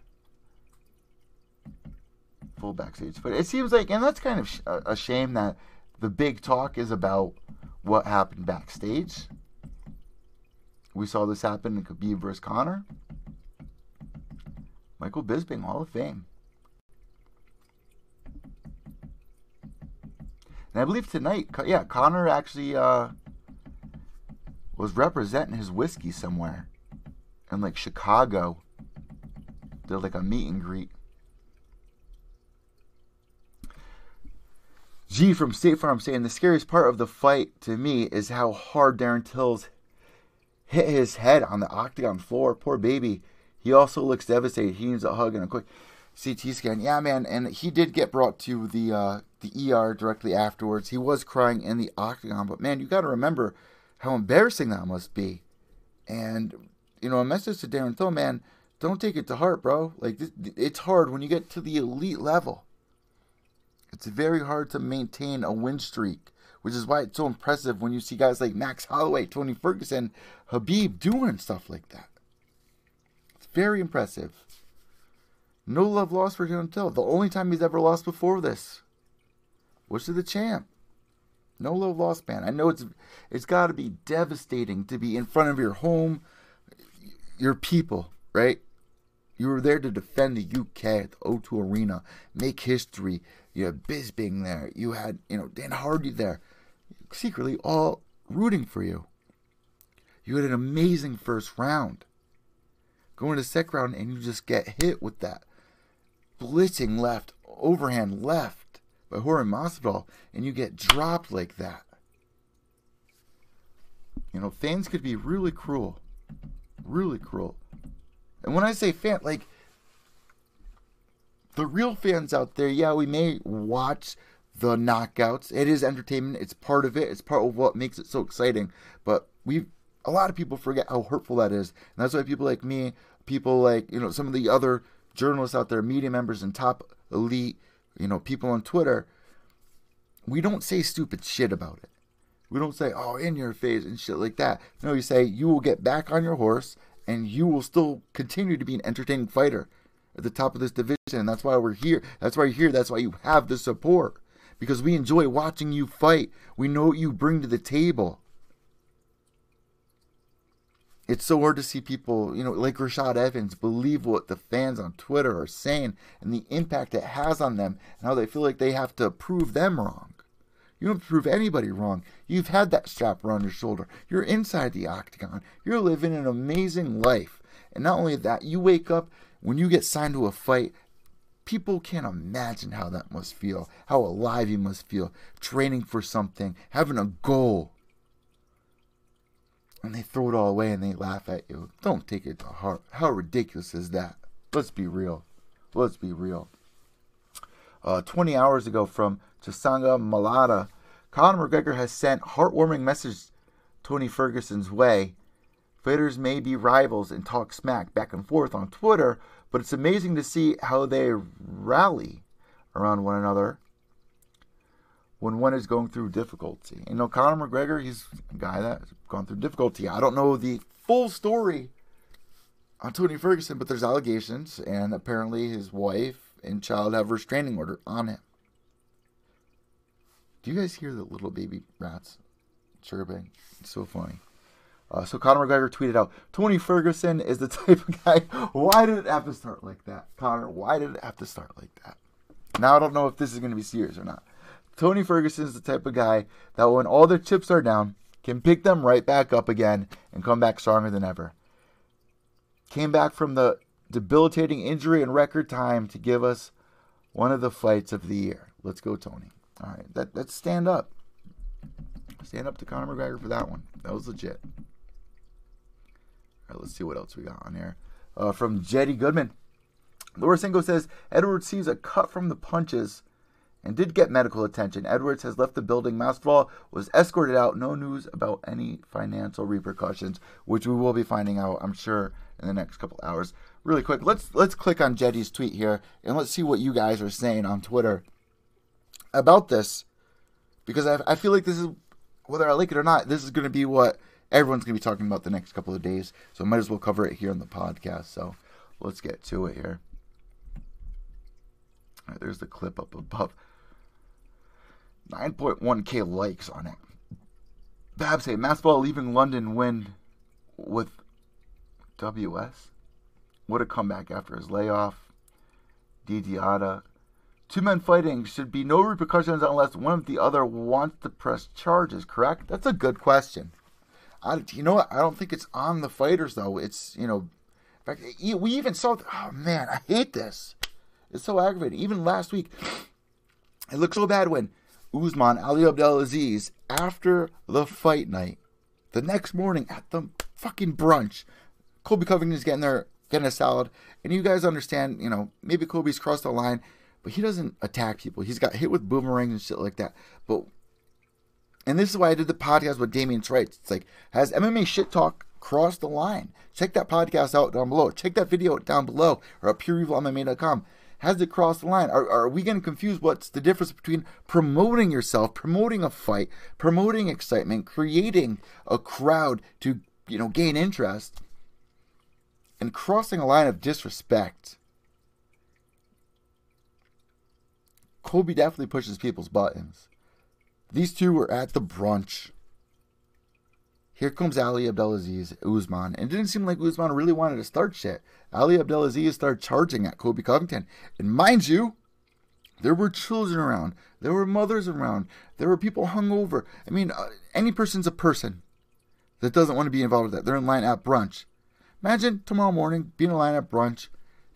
backstage But It seems like, and that's kind of a shame that the big talk is about what happened backstage. We saw this happen in Khabib versus Conor. Michael Bisping, Hall of Fame. And I believe tonight, yeah, Conor actually uh, was representing his whiskey somewhere in like Chicago. Did like a meet and greet. G from State Farm saying the scariest part of the fight to me is how hard Darren Tills hit his head on the octagon floor. Poor baby. He also looks devastated. He needs a hug and a quick CT scan. Yeah, man, and he did get brought to the uh, the ER directly afterwards. He was crying in the octagon, but man, you got to remember how embarrassing that must be. And you know, a message to Darren Till, man, don't take it to heart, bro. Like it's hard when you get to the elite level. It's very hard to maintain a win streak, which is why it's so impressive when you see guys like Max Holloway, Tony Ferguson, Khabib doing stuff like that. It's very impressive. No love lost for Darren Till. The only time he's ever lost before this was to the champ. No love lost, man. I know it's it's got to be devastating to be in front of your home, your people, right? You were there to defend the UK at the O2 Arena, make history. You had Bisping there. You had, you know, Dan Hardy there. Secretly all rooting for you. You had an amazing first round. Going to second round and you just get hit with that blitzing left, overhand left by Jorge Masvidal, and you get dropped like that. You know, fans could be really cruel. Really cruel. And when I say fan, like, the real fans out there, yeah, we may watch the knockouts. It is entertainment. It's part of it. It's part of what makes it so exciting. But we, a lot of people forget how hurtful that is, and that's why people like me, people like you know some of the other journalists out there, media members, and top elite, you know, people on Twitter, we don't say stupid shit about it. We don't say, oh, in your face and shit like that. No, you say, you will get back on your horse and you will still continue to be an entertaining fighter at the top of this division. And that's why we're here. That's why you're here. That's why you have the support. Because we enjoy watching you fight. We know what you bring to the table it's so hard to see people, you know, like Rashad Evans, believe what the fans on Twitter are saying and the impact it has on them and how they feel like they have to prove them wrong. You don't prove anybody wrong. You've had that strap around your shoulder. You're inside the octagon. You're living an amazing life. And not only that, you wake up when you get signed to a fight. People can't imagine how that must feel, how alive you must feel, training for something, having a goal and they throw it all away and they laugh at you. Don't take it to heart. How ridiculous is that? Let's be real. Let's be real. Uh, 20 hours ago from Chisanga Malata, Conor McGregor has sent heartwarming message Tony Ferguson's way. Fighters may be rivals and talk smack back and forth on Twitter, but it's amazing to see how they rally around one another when one is going through difficulty. You know, Conor McGregor, he's a guy that's gone through difficulty. I don't know the full story on Tony Ferguson, but there's allegations, and apparently his wife and child have restraining order on him. Do you guys hear the little baby rats chirping? It's so funny. Uh, so Conor McGregor tweeted out, Tony Ferguson is the type of guy. Why did it have to start like that, Conor? Why did it have to start like that? Now I don't know if this is going to be serious or not. Tony Ferguson is the type of guy that when all their chips are down, can pick them right back up again and come back stronger than ever. Came back from the debilitating injury in record time to give us one of the fights of the year. Let's go, Tony. All right, that, let's stand up. Stand up to Conor McGregor for that one. That was legit. All right, let's see what else we got on here. Uh, from Jed I. Goodman. Laura Sanko says Edward sees a cut from the punches and did get medical attention. Edwards has left the building. Masvidal was escorted out. No news about any financial repercussions, which we will be finding out, I'm sure, in the next couple hours. Really quick, let's let's click on Jetty's tweet here and let's see what you guys are saying on Twitter about this, because I, I feel like this is whether I like it or not, this is going to be what everyone's going to be talking about the next couple of days. So I might as well cover it here on the podcast. So let's get to it here. There's the clip up above. 9.1k likes on it. Babs say Masvidal leaving London when with WS. What a comeback after his layoff. Didiata. Two men fighting should be no repercussions unless one of the other wants to press charges, correct? That's a good question. I, you know what? I don't think it's on the fighters, though. It's, you know, in fact, we even saw, oh man, I hate this. It's so aggravating. Even last week, it looked so bad when Usman, Ali Abdelaziz, after the fight night, the next morning at the fucking brunch, Colby Covington's getting there, getting a salad, and you guys understand, you know, maybe Colby's crossed the line, but he doesn't attack people. He's got hit with boomerangs and shit like that. But and this is why I did the podcast with Damien Trites. It's like, has MMA shit talk crossed the line? Check that podcast out down below. Check that video down below or at pureevilmma.com. Has it crossed the line? Are, are we getting confused? What's the difference between promoting yourself, promoting a fight, promoting excitement, creating a crowd to you know gain interest, and crossing a line of disrespect? Colby definitely pushes people's buttons. These two were at the brunch. Here comes Ali Abdelaziz, Usman. And it didn't seem like Usman really wanted to start shit. Ali Abdelaziz started charging at Colby Covington. And mind you, there were children around. There were mothers around. There were people hungover. I mean, uh, any person's a person that doesn't want to be involved with that. They're in line at brunch. Imagine tomorrow morning being in line at brunch,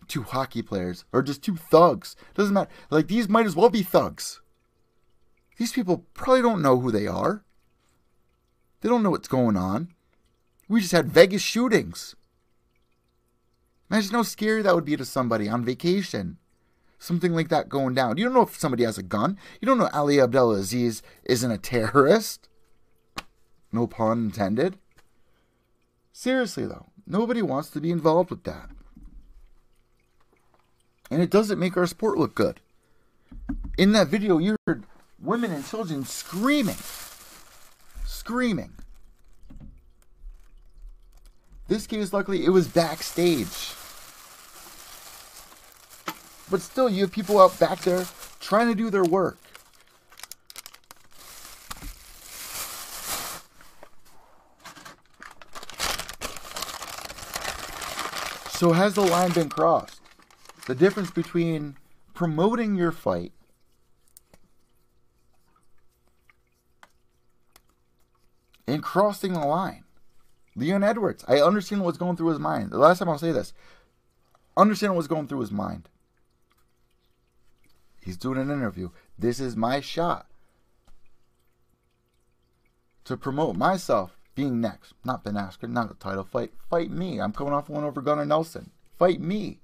two hockey players or just two thugs. Doesn't matter. Like these might as well be thugs. These people probably don't know who they are. They don't know what's going on. We just had Vegas shootings. Imagine how scary that would be to somebody on vacation. Something like that going down. You don't know if somebody has a gun. You don't know Ali Abdelaziz isn't a terrorist. No pun intended. Seriously, though, nobody wants to be involved with that. And it doesn't make our sport look good. In that video, you heard women and children screaming. Screaming. This case, luckily, it was backstage. But still, you have people out back there trying to do their work. So, has the line been crossed? The difference between promoting your fight and crossing the line. Leon Edwards, I understand what's going through his mind. The last time I'll say this, understand what's going through his mind. He's doing an interview. This is my shot to promote myself being next. Not Ben Askren, not a title fight. Fight me. I'm coming off one over Gunnar Nelson. Fight me.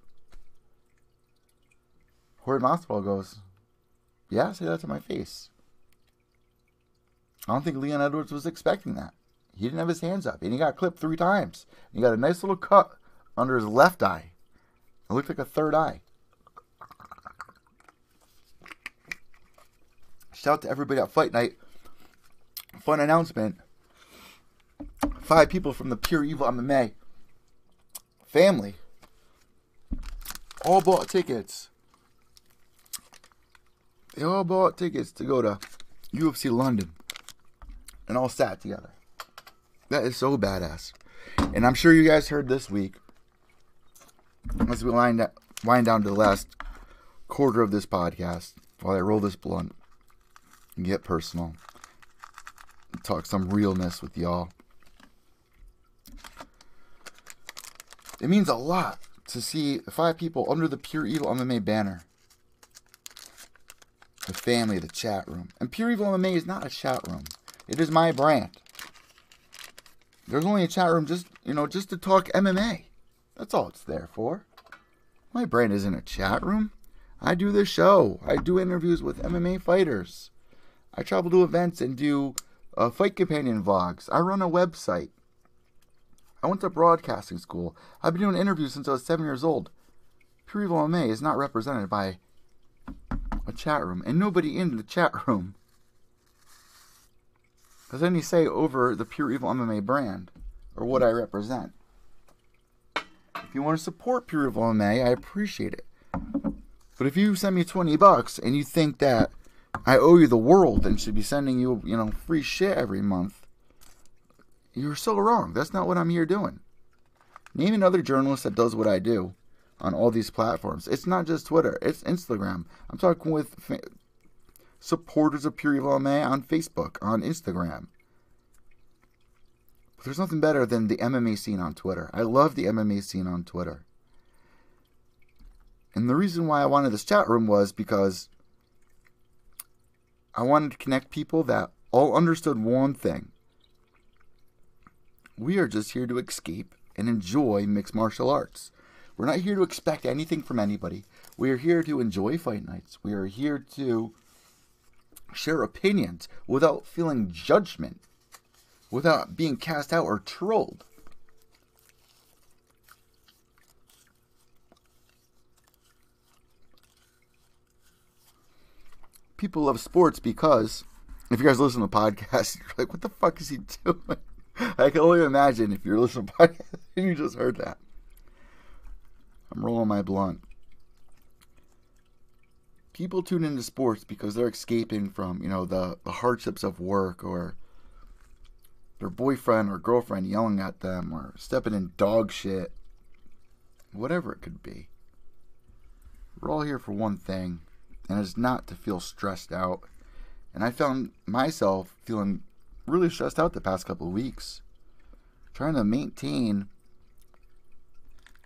Jorge Masvidal goes, yeah, say that to my face. I don't think Leon Edwards was expecting that. He didn't have his hands up, and he got clipped three times. He got a nice little cut under his left eye. It looked like a third eye. Shout out to everybody at Fight Night. Fun announcement. Five people from the Pure Evil MMA family all bought tickets. They all bought tickets to go to UFC London and all sat together. That is so badass. And I'm sure you guys heard this week, as we wind, up, wind down to the last quarter of this podcast, while I roll this blunt and get personal, and talk some realness with y'all. It means a lot to see five people under the Pure Evil MMA banner. The family, the chat room. And Pure Evil MMA is not a chat room. It is my brand. There's only a chat room just, you know, just to talk MMA. That's all it's there for. My brand isn't a chat room. I do this show. I do interviews with MMA fighters. I travel to events and do uh, fight companion vlogs. I run a website. I went to broadcasting school. I've been doing interviews since I was seven years old. Pure Evil MMA is not represented by a chat room, and nobody in the chat room has any say over the Pure Evil MMA brand or what I represent. If you want to support Pure Evil MMA, I appreciate it. But if you send me 20 bucks and you think that I owe you the world and should be sending you, you know, free shit every month, you're so wrong. That's not what I'm here doing. Name another journalist that does what I do on all these platforms. It's not just Twitter, it's Instagram. I'm talking with supporters of Pure Evil MMA on Facebook, on Instagram. But there's nothing better than the MMA scene on Twitter. I love the MMA scene on Twitter. And the reason why I wanted this chat room was because I wanted to connect people that all understood one thing. We are just here to escape and enjoy mixed martial arts. We're not here to expect anything from anybody. We are here to enjoy fight nights. We are here to share opinions without feeling judgment, without being cast out or trolled. People love sports because if you guys listen to podcasts, you're like, what the fuck is he doing? I can only imagine if you're listening to podcasts and you just heard that. I'm rolling my blunt. People tune into sports because they're escaping from, you know, the, the hardships of work or their boyfriend or girlfriend yelling at them or stepping in dog shit. Whatever it could be. We're all here for one thing, and it's not to feel stressed out. And I found myself feeling really stressed out the past couple of weeks. Trying to maintain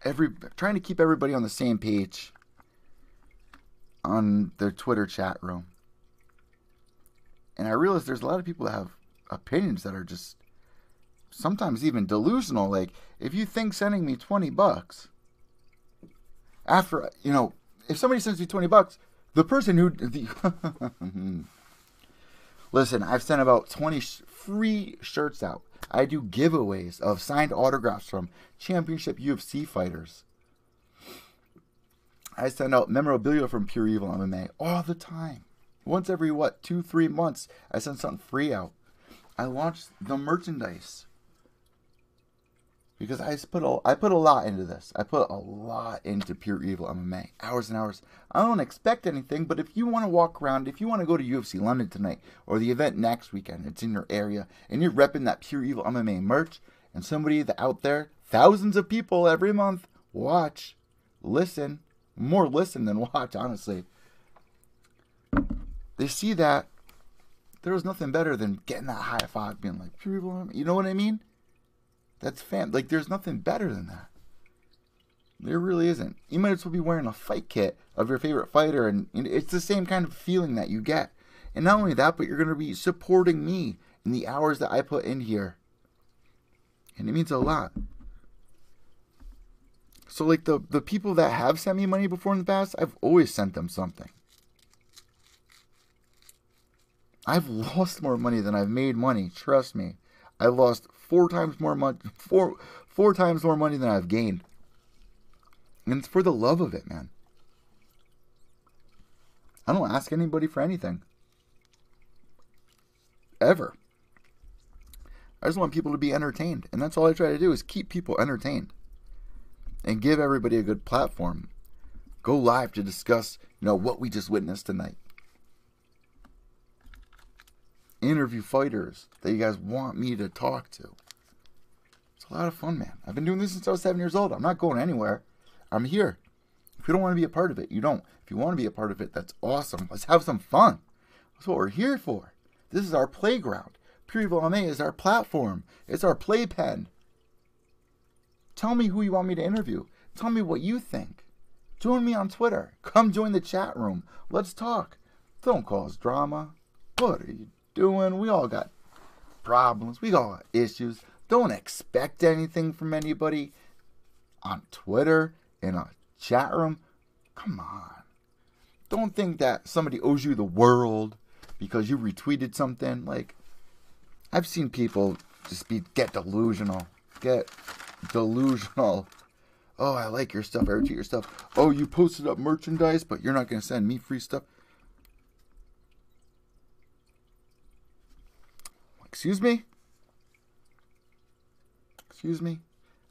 every trying to keep everybody on the same page on their Twitter chat room. And I realized there's a lot of people that have opinions that are just sometimes even delusional. Like, if you think sending me 20 bucks, after, you know, if somebody sends me 20 bucks, the person who. The Listen, I've sent about 20 free shirts out. I do giveaways of signed autographs from championship UFC fighters. I send out memorabilia from Pure Evil MMA all the time. Once every, what, two, three months, I send something free out. I launched the merchandise because I put a I put a lot into this. I put a lot into Pure Evil MMA, hours and hours. I don't expect anything, but if you want to walk around, if you want to go to UFC London tonight or the event next weekend, it's in your area, and you're repping that Pure Evil MMA merch, and somebody out there, thousands of people every month watch, listen, more listen than watch, honestly. They see that there was nothing better than getting that high five, being like You know what I mean? That's fam. Like, there's nothing better than that. There really isn't. You might as well be wearing a fight kit of your favorite fighter, and it's the same kind of feeling that you get. And not only that, but you're going to be supporting me in the hours that I put in here. And it means a lot. So, like, the, the people that have sent me money before in the past, I've always sent them something. I've lost more money than I've made money. Trust me. I've lost four times more money, four four times more money than I've gained, and it's for the love of it, man. I don't ask anybody for anything, ever. I just want people to be entertained, and that's all I try to do is keep people entertained, and give everybody a good platform. Go live to discuss, you know, what we just witnessed tonight interview fighters that you guys want me to talk to. It's a lot of fun, man. I've been doing this since I was seven years old. I'm not going anywhere. I'm here. If you don't want to be a part of it, you don't. If you want to be a part of it, that's awesome. Let's have some fun. That's what we're here for. This is our playground. Pure Evil is our platform. It's our playpen. Tell me who you want me to interview. Tell me what you think. Join me on Twitter. Come join the chat room. Let's talk. Don't cause drama. What are you doing? We all got problems. We all got issues. Don't expect anything from anybody on Twitter, in a chat room. Come on. Don't think that somebody owes you the world because you retweeted something. Like, I've seen people just be get delusional. Get delusional. Oh, I like your stuff. I retweet your stuff. Oh, you posted up merchandise, but you're not going to send me free stuff. Excuse me? Excuse me?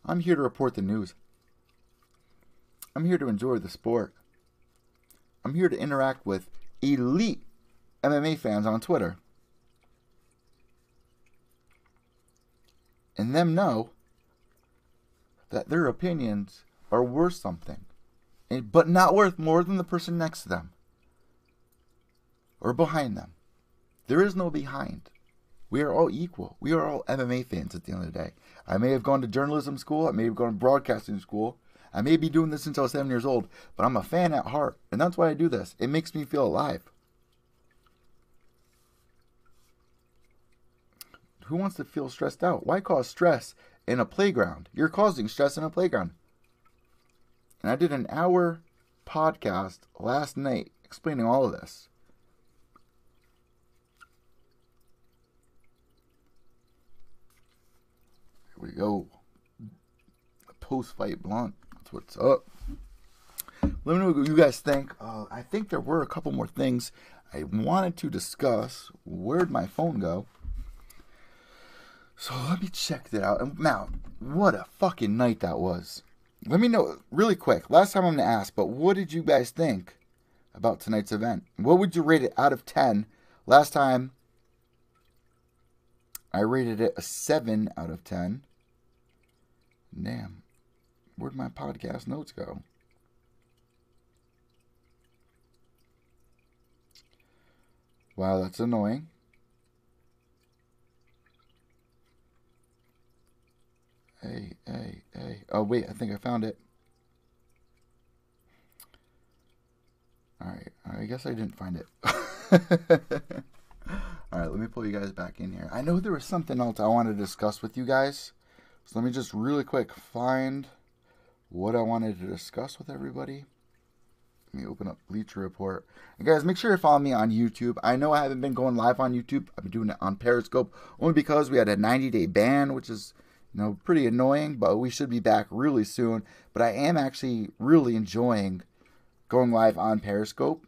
I'm here to report the news. I'm here to enjoy the sport. I'm here to interact with elite MMA fans on Twitter. and them know that their opinions are worth something, but not worth more than the person next to them or behind them. There is no behind. We are all equal. We are all MMA fans at the end of the day. I may have gone to journalism school. I may have gone to broadcasting school. I may be doing this since I was seven years old, but I'm a fan at heart. And that's why I do this. It makes me feel alive. Who wants to feel stressed out? Why cause stress in a playground? You're causing stress in a playground. And I did an hour podcast last night explaining all of this. Here we go. Post fight blunt. That's what's up. Let me know what you guys think. Uh, I think there were a couple more things I wanted to discuss. Where'd my phone go? So let me check that out. And now, what a fucking night that was. Let me know really quick. Last time I'm gonna ask, but what did you guys think about tonight's event? What would you rate it out of ten? Last time I rated it a seven out of ten. Damn. Where'd my podcast notes go? Wow, that's annoying. Hey, hey, hey. Oh, wait, I think I found it. Alright, I guess I didn't find it. Alright, let me pull you guys back in here. I know there was something else I wanted to discuss with you guys. So let me just really quick find what I wanted to discuss with everybody. Let me open up Bleacher Report. And guys, make sure you follow me on YouTube. I know I haven't been going live on YouTube. I've been doing it on Periscope only because we had a 90 day ban, which is you know pretty annoying, but we should be back really soon. But I am actually really enjoying going live on Periscope.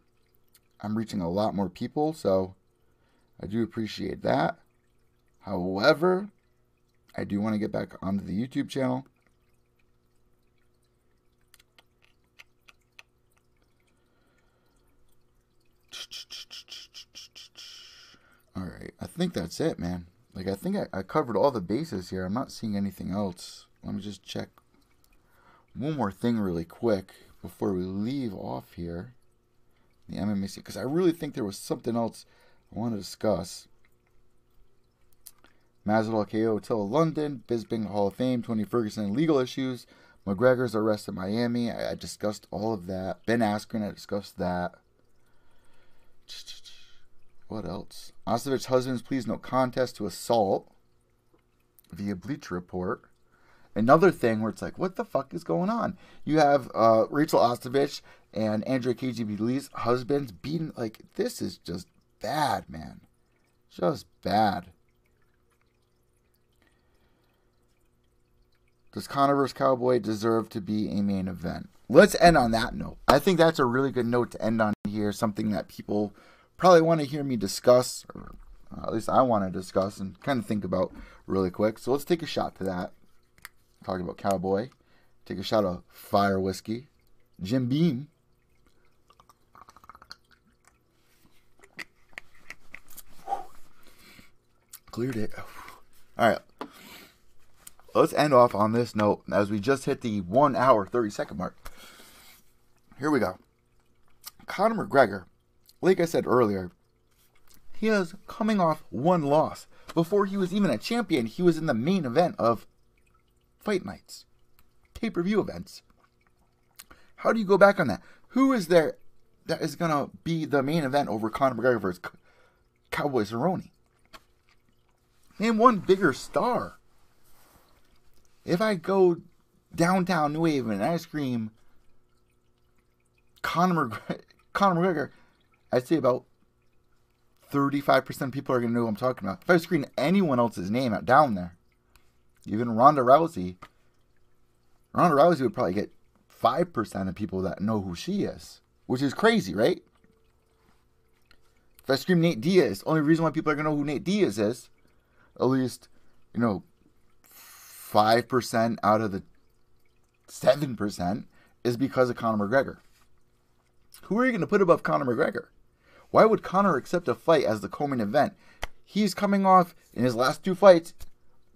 I'm reaching a lot more people, so I do appreciate that. However, I do want to get back onto the YouTube channel. All right, I think that's it, man. Like, I think I, I covered all the bases here. I'm not seeing anything else. Let me just check one more thing really quick before we leave off here. The MMA because I really think there was something else I want to discuss. Masvidal KO till London, Bisping Hall of Fame, Tony Ferguson legal issues, McGregor's arrest in Miami. I, I discussed all of that. Ben Askren, I discussed that. What else? Ostovich husband's pleas no contest to assault via Bleacher Report. Another thing where it's like, what the fuck is going on? You have uh, Rachel Ostovich and Andrea KGB Lee's husbands beating like this is just bad, man. Just bad. Does Conor vs. Cowboy deserve to be a main event? Let's end on that note. I think that's a really good note to end on here. Something that people probably want to hear me discuss, or uh, at least I want to discuss and kind of think about really quick. So let's take a shot to that. Talking about Cowboy. Take a shot of fire whiskey. Jim Beam. Cleared it. All right. Let's end off on this note as we just hit the one hour, 30 second mark. Here we go. Conor McGregor, like I said earlier, he is coming off one loss. Before he was even a champion, he was in the main event of fight nights, pay per view events. How do you go back on that? Who is there that is going to be the main event over Conor McGregor versus Cowboy Cerrone? Name one bigger star. If I go downtown New Haven and I scream Conor McGregor, Conor McGregor, I'd say about 35% of people are going to know who I'm talking about. If I scream anyone else's name out down there, even Ronda Rousey, Ronda Rousey would probably get 5% of people that know who she is, which is crazy, right? If I scream Nate Diaz, the only reason why people are going to know who Nate Diaz is, at least, you know, 5% out of the 7% is because of Conor McGregor. Who are you going to put above Conor McGregor? Why would Conor accept a fight as the co-main event? He's coming off in his last two fights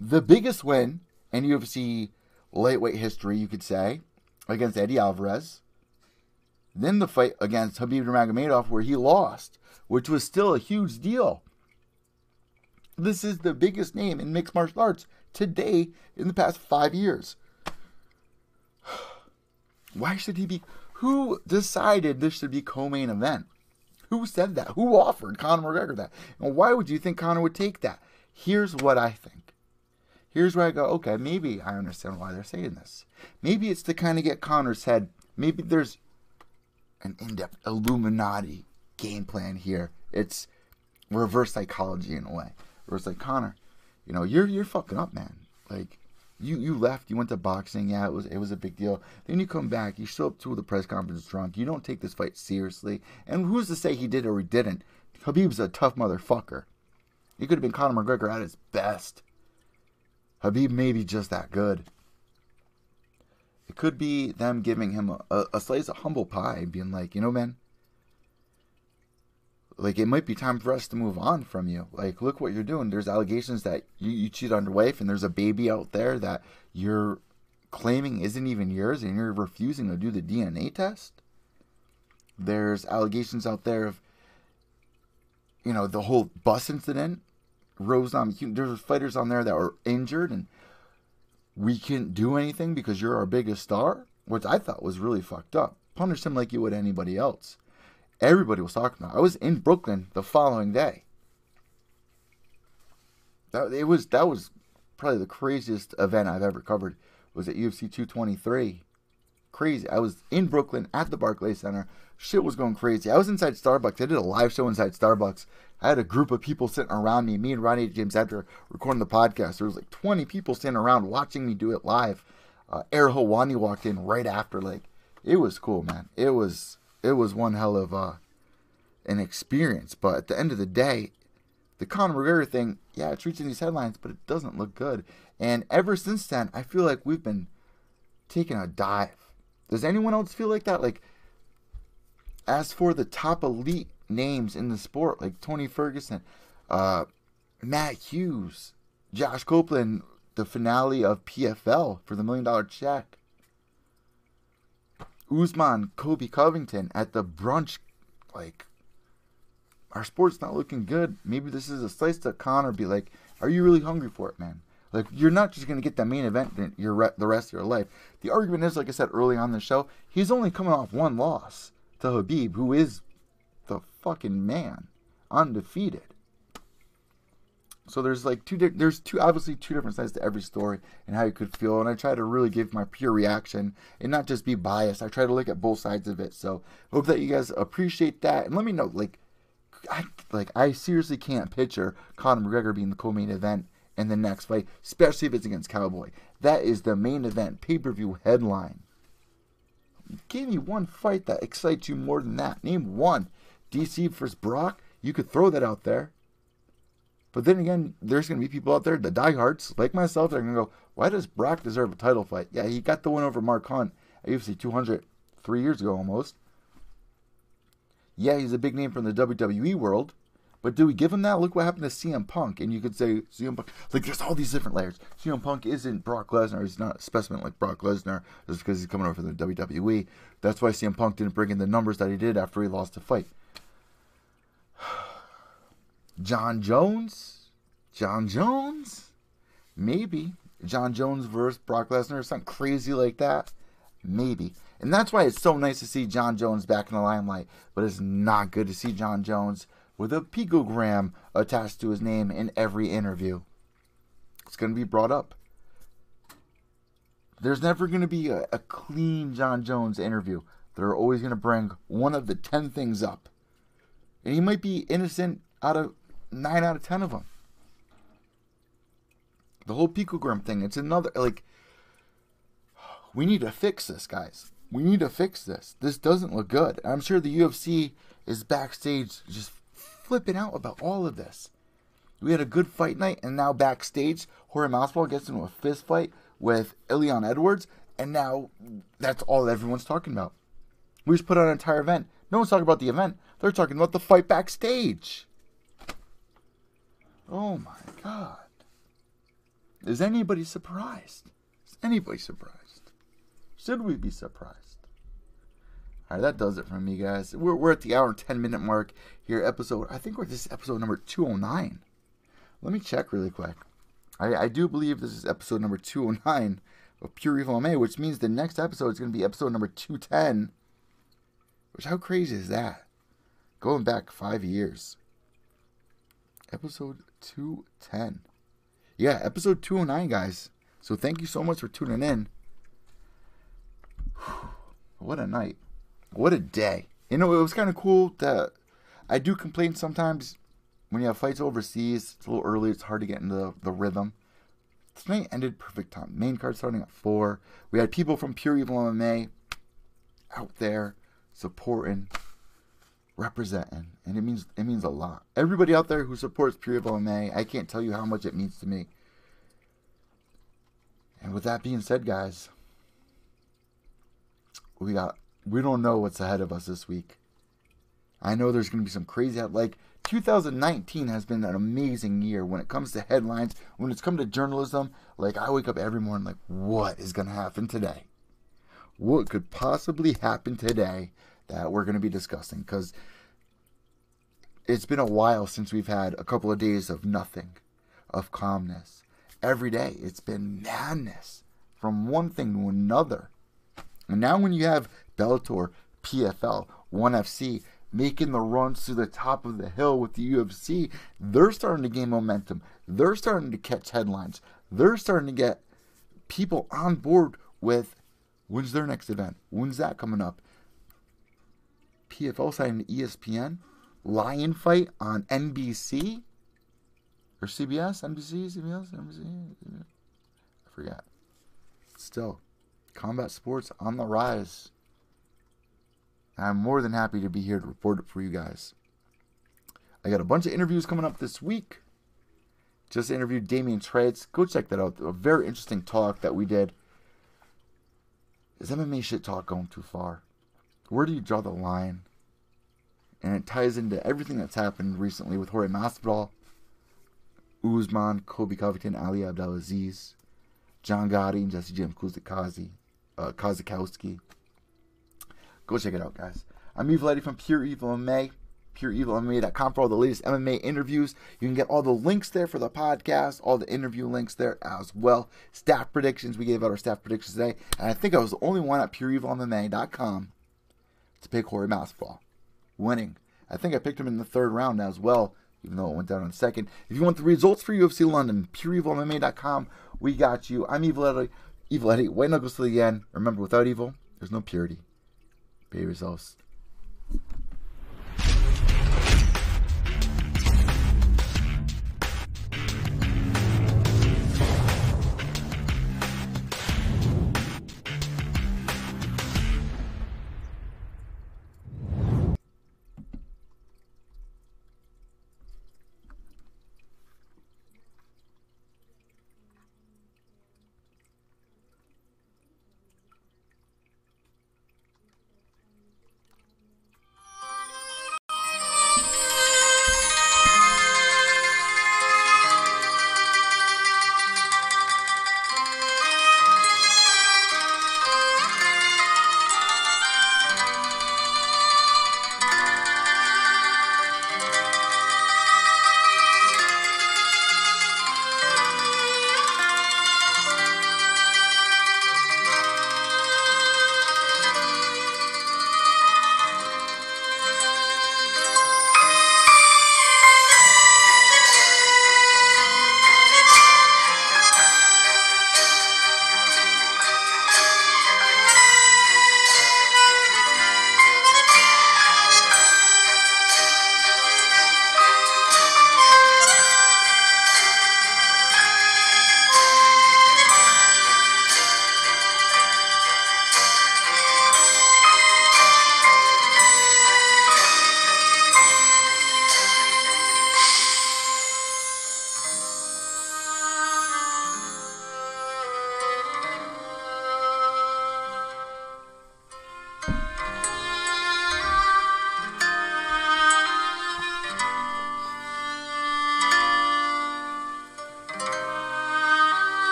the biggest win in UFC lightweight history, you could say, against Eddie Alvarez. Then the fight against Khabib Nurmagomedov, where he lost, which was still a huge deal. This is the biggest name in mixed martial arts today in the past five years. Why should he be? Who decided this should be co-main event? Who said that? Who offered Conor McGregor that? And why would you think Conor would take that? Here's what I think. Here's where I go, okay, maybe I understand why they're saying this. Maybe it's to kind of get Conor's head. Maybe there's an in-depth Illuminati game plan here. It's reverse psychology in a way. Where it's like, Conor, you know, you're you're fucking up, man. Like you you left, you went to boxing, yeah, it was it was a big deal. Then you come back, you show up to the press conference drunk, you don't take this fight seriously. And who's to say he did or he didn't? Khabib's a tough motherfucker. He could have been Conor McGregor at his best. Habib may be just that good. It could be them giving him a, a, a slice of humble pie, being like, you know, man, like it might be time for us to move on from you. Like, look what you're doing. There's allegations that you, you cheat on your wife, and there's a baby out there that you're claiming isn't even yours, and you're refusing to do the DNA test. There's allegations out there of, you know, the whole bus incident. Rose on there's fighters on there that were injured, and we can't do anything because you're our biggest star, which I thought was really fucked up. Punish him like you would anybody else everybody was talking about. I was in Brooklyn the following day. That it was that was probably the craziest event I've ever covered. Was at UFC 223. Crazy. I was in Brooklyn at the Barclays Center. Shit was going crazy. I was inside Starbucks. I did a live show inside Starbucks. I had a group of people sitting around me. Me and Ronnie James after recording the podcast. There was like 20 people sitting around watching me do it live. Uh, Ariel Helwani walked in right after. Like it was cool, man. It was it was one hell of a, an experience. But at the end of the day, the Conor McGregor thing, yeah, it's reaching these headlines, but it doesn't look good. And ever since then, I feel like we've been taking a dive. Does anyone else feel like that? Like, as for the top elite names in the sport, like Tony Ferguson, uh, Matt Hughes, Josh Copeland, the finale of PFL for the million dollar check. Usman, Colby Covington at the brunch, like, our sport's not looking good. Maybe this is a slice to Conor. Be like, are you really hungry for it, man? Like, you're not just gonna get that main event your re- the rest of your life. The argument is, like I said early on the show, he's only coming off one loss to Khabib, who is the fucking man, undefeated. So there's like two di- there's two obviously two different sides to every story and how you could feel and I try to really give my pure reaction and not just be biased. I try to look at both sides of it. So hope that you guys appreciate that and let me know like I like I seriously can't picture Conor McGregor being the co-main event in the next fight, especially if it's against Cowboy. That is the main event pay-per-view headline. Give me one fight that excites you more than that. Name one. DC versus Brock. You could throw that out there. But then again, there's going to be people out there, the diehards, like myself, that are going to go, why does Brock deserve a title fight? Yeah, he got the win over Mark Hunt at UFC 200 three years ago almost. Yeah, he's a big name from the WWE world. But do we give him that? Look what happened to CM Punk. And you could say CM Punk, like there's all these different layers. CM Punk isn't Brock Lesnar. He's not a specimen like Brock Lesnar just because he's coming over from the WWE. That's why CM Punk didn't bring in the numbers that he did after he lost the fight. Jon Jones? Jon Jones? Maybe. Jon Jones versus Brock Lesnar, or something crazy like that? Maybe. And that's why it's so nice to see Jon Jones back in the limelight. But it's not good to see Jon Jones with a picogram attached to his name in every interview. It's going to be brought up. There's never going to be a, a clean Jon Jones interview. They're always going to bring one of the 10 things up. And he might be innocent out of nine out of ten of them. The whole picogram thing, it's another like we need to fix this, guys. We need to fix this. This doesn't look good. I'm sure the UFC is backstage just flipping out about all of this. We had a good fight night, and now backstage, Jorge Masvidal gets into a fist fight with Leon Edwards, and now that's all everyone's talking about. We just put on an entire event. No one's talking about the event. They're talking about the fight backstage. Oh my god. Is anybody surprised? Is anybody surprised? Should we be surprised? All right, that does it for me, guys. We're, we're at the hour and 10 minute mark here, episode. I think we're this episode number 209. Let me check really quick. I, I do believe this is episode number 209 of Pure Evil MMA, which means the next episode is going to be episode number 210. Which, how crazy is that? Going back five years. Episode 210. Yeah, episode 209, guys. So thank you so much for tuning in. What a night. What a day. You know, it was kind of cool that I do complain sometimes when you have fights overseas. It's a little early. It's hard to get into the, the rhythm. Tonight ended perfect time. Main card starting at 4. We had people from Pure Evil MMA out there supporting, representing, and it means it means a lot. Everybody out there who supports Pure Evil MMA, I can't tell you how much it means to me. And with that being said, guys, we got we don't know what's ahead of us this week. I know there's going to be some crazy like 2019 has been an amazing year when it comes to headlines, when it's come to journalism. Like I wake up every morning like what is going to happen today? What could possibly happen today that we're going to be discussing cuz it's been a while since we've had a couple of days of nothing, of calmness. Every day it's been madness from one thing to another. And now when you have Bellator, PFL, ONE FC making the runs to the top of the hill with the UFC, they're starting to gain momentum. They're starting to catch headlines. They're starting to get people on board with when's their next event? When's that coming up? PFL signing ESPN, Lion Fight on NBC or CBS, NBC, CBS, NBC. I forget. Still, combat sports on the rise. I'm more than happy to be here to report it for you guys. I got a bunch of interviews coming up this week. Just interviewed Damian Trades. Go check that out. A very interesting talk that we did. Is MMA shit talk going too far? Where do you draw the line? And it ties into everything that's happened recently with Jorge Masvidal, Usman, Colby Covington, Ali Abdelaziz, John Gotti, and Jesse James Kuzikazi, uh. Go check it out, guys. I'm Evil Eddie from Pure Evil MMA, pureevilmma.com for all the latest MMA interviews. You can get all the links there for the podcast, all the interview links there as well. Staff predictions, we gave out our staff predictions today, and I think I was the only one at pureevilmma.com to pick Jorge Masvidal, winning. I think I picked him in the third round as well, even though it went down in second. If you want the results for UFC London, pureevilmma.com, we got you. I'm Evil Eddie. Evil Eddie, white knuckles to the end. Remember, without evil, there's no purity. Be yourselves.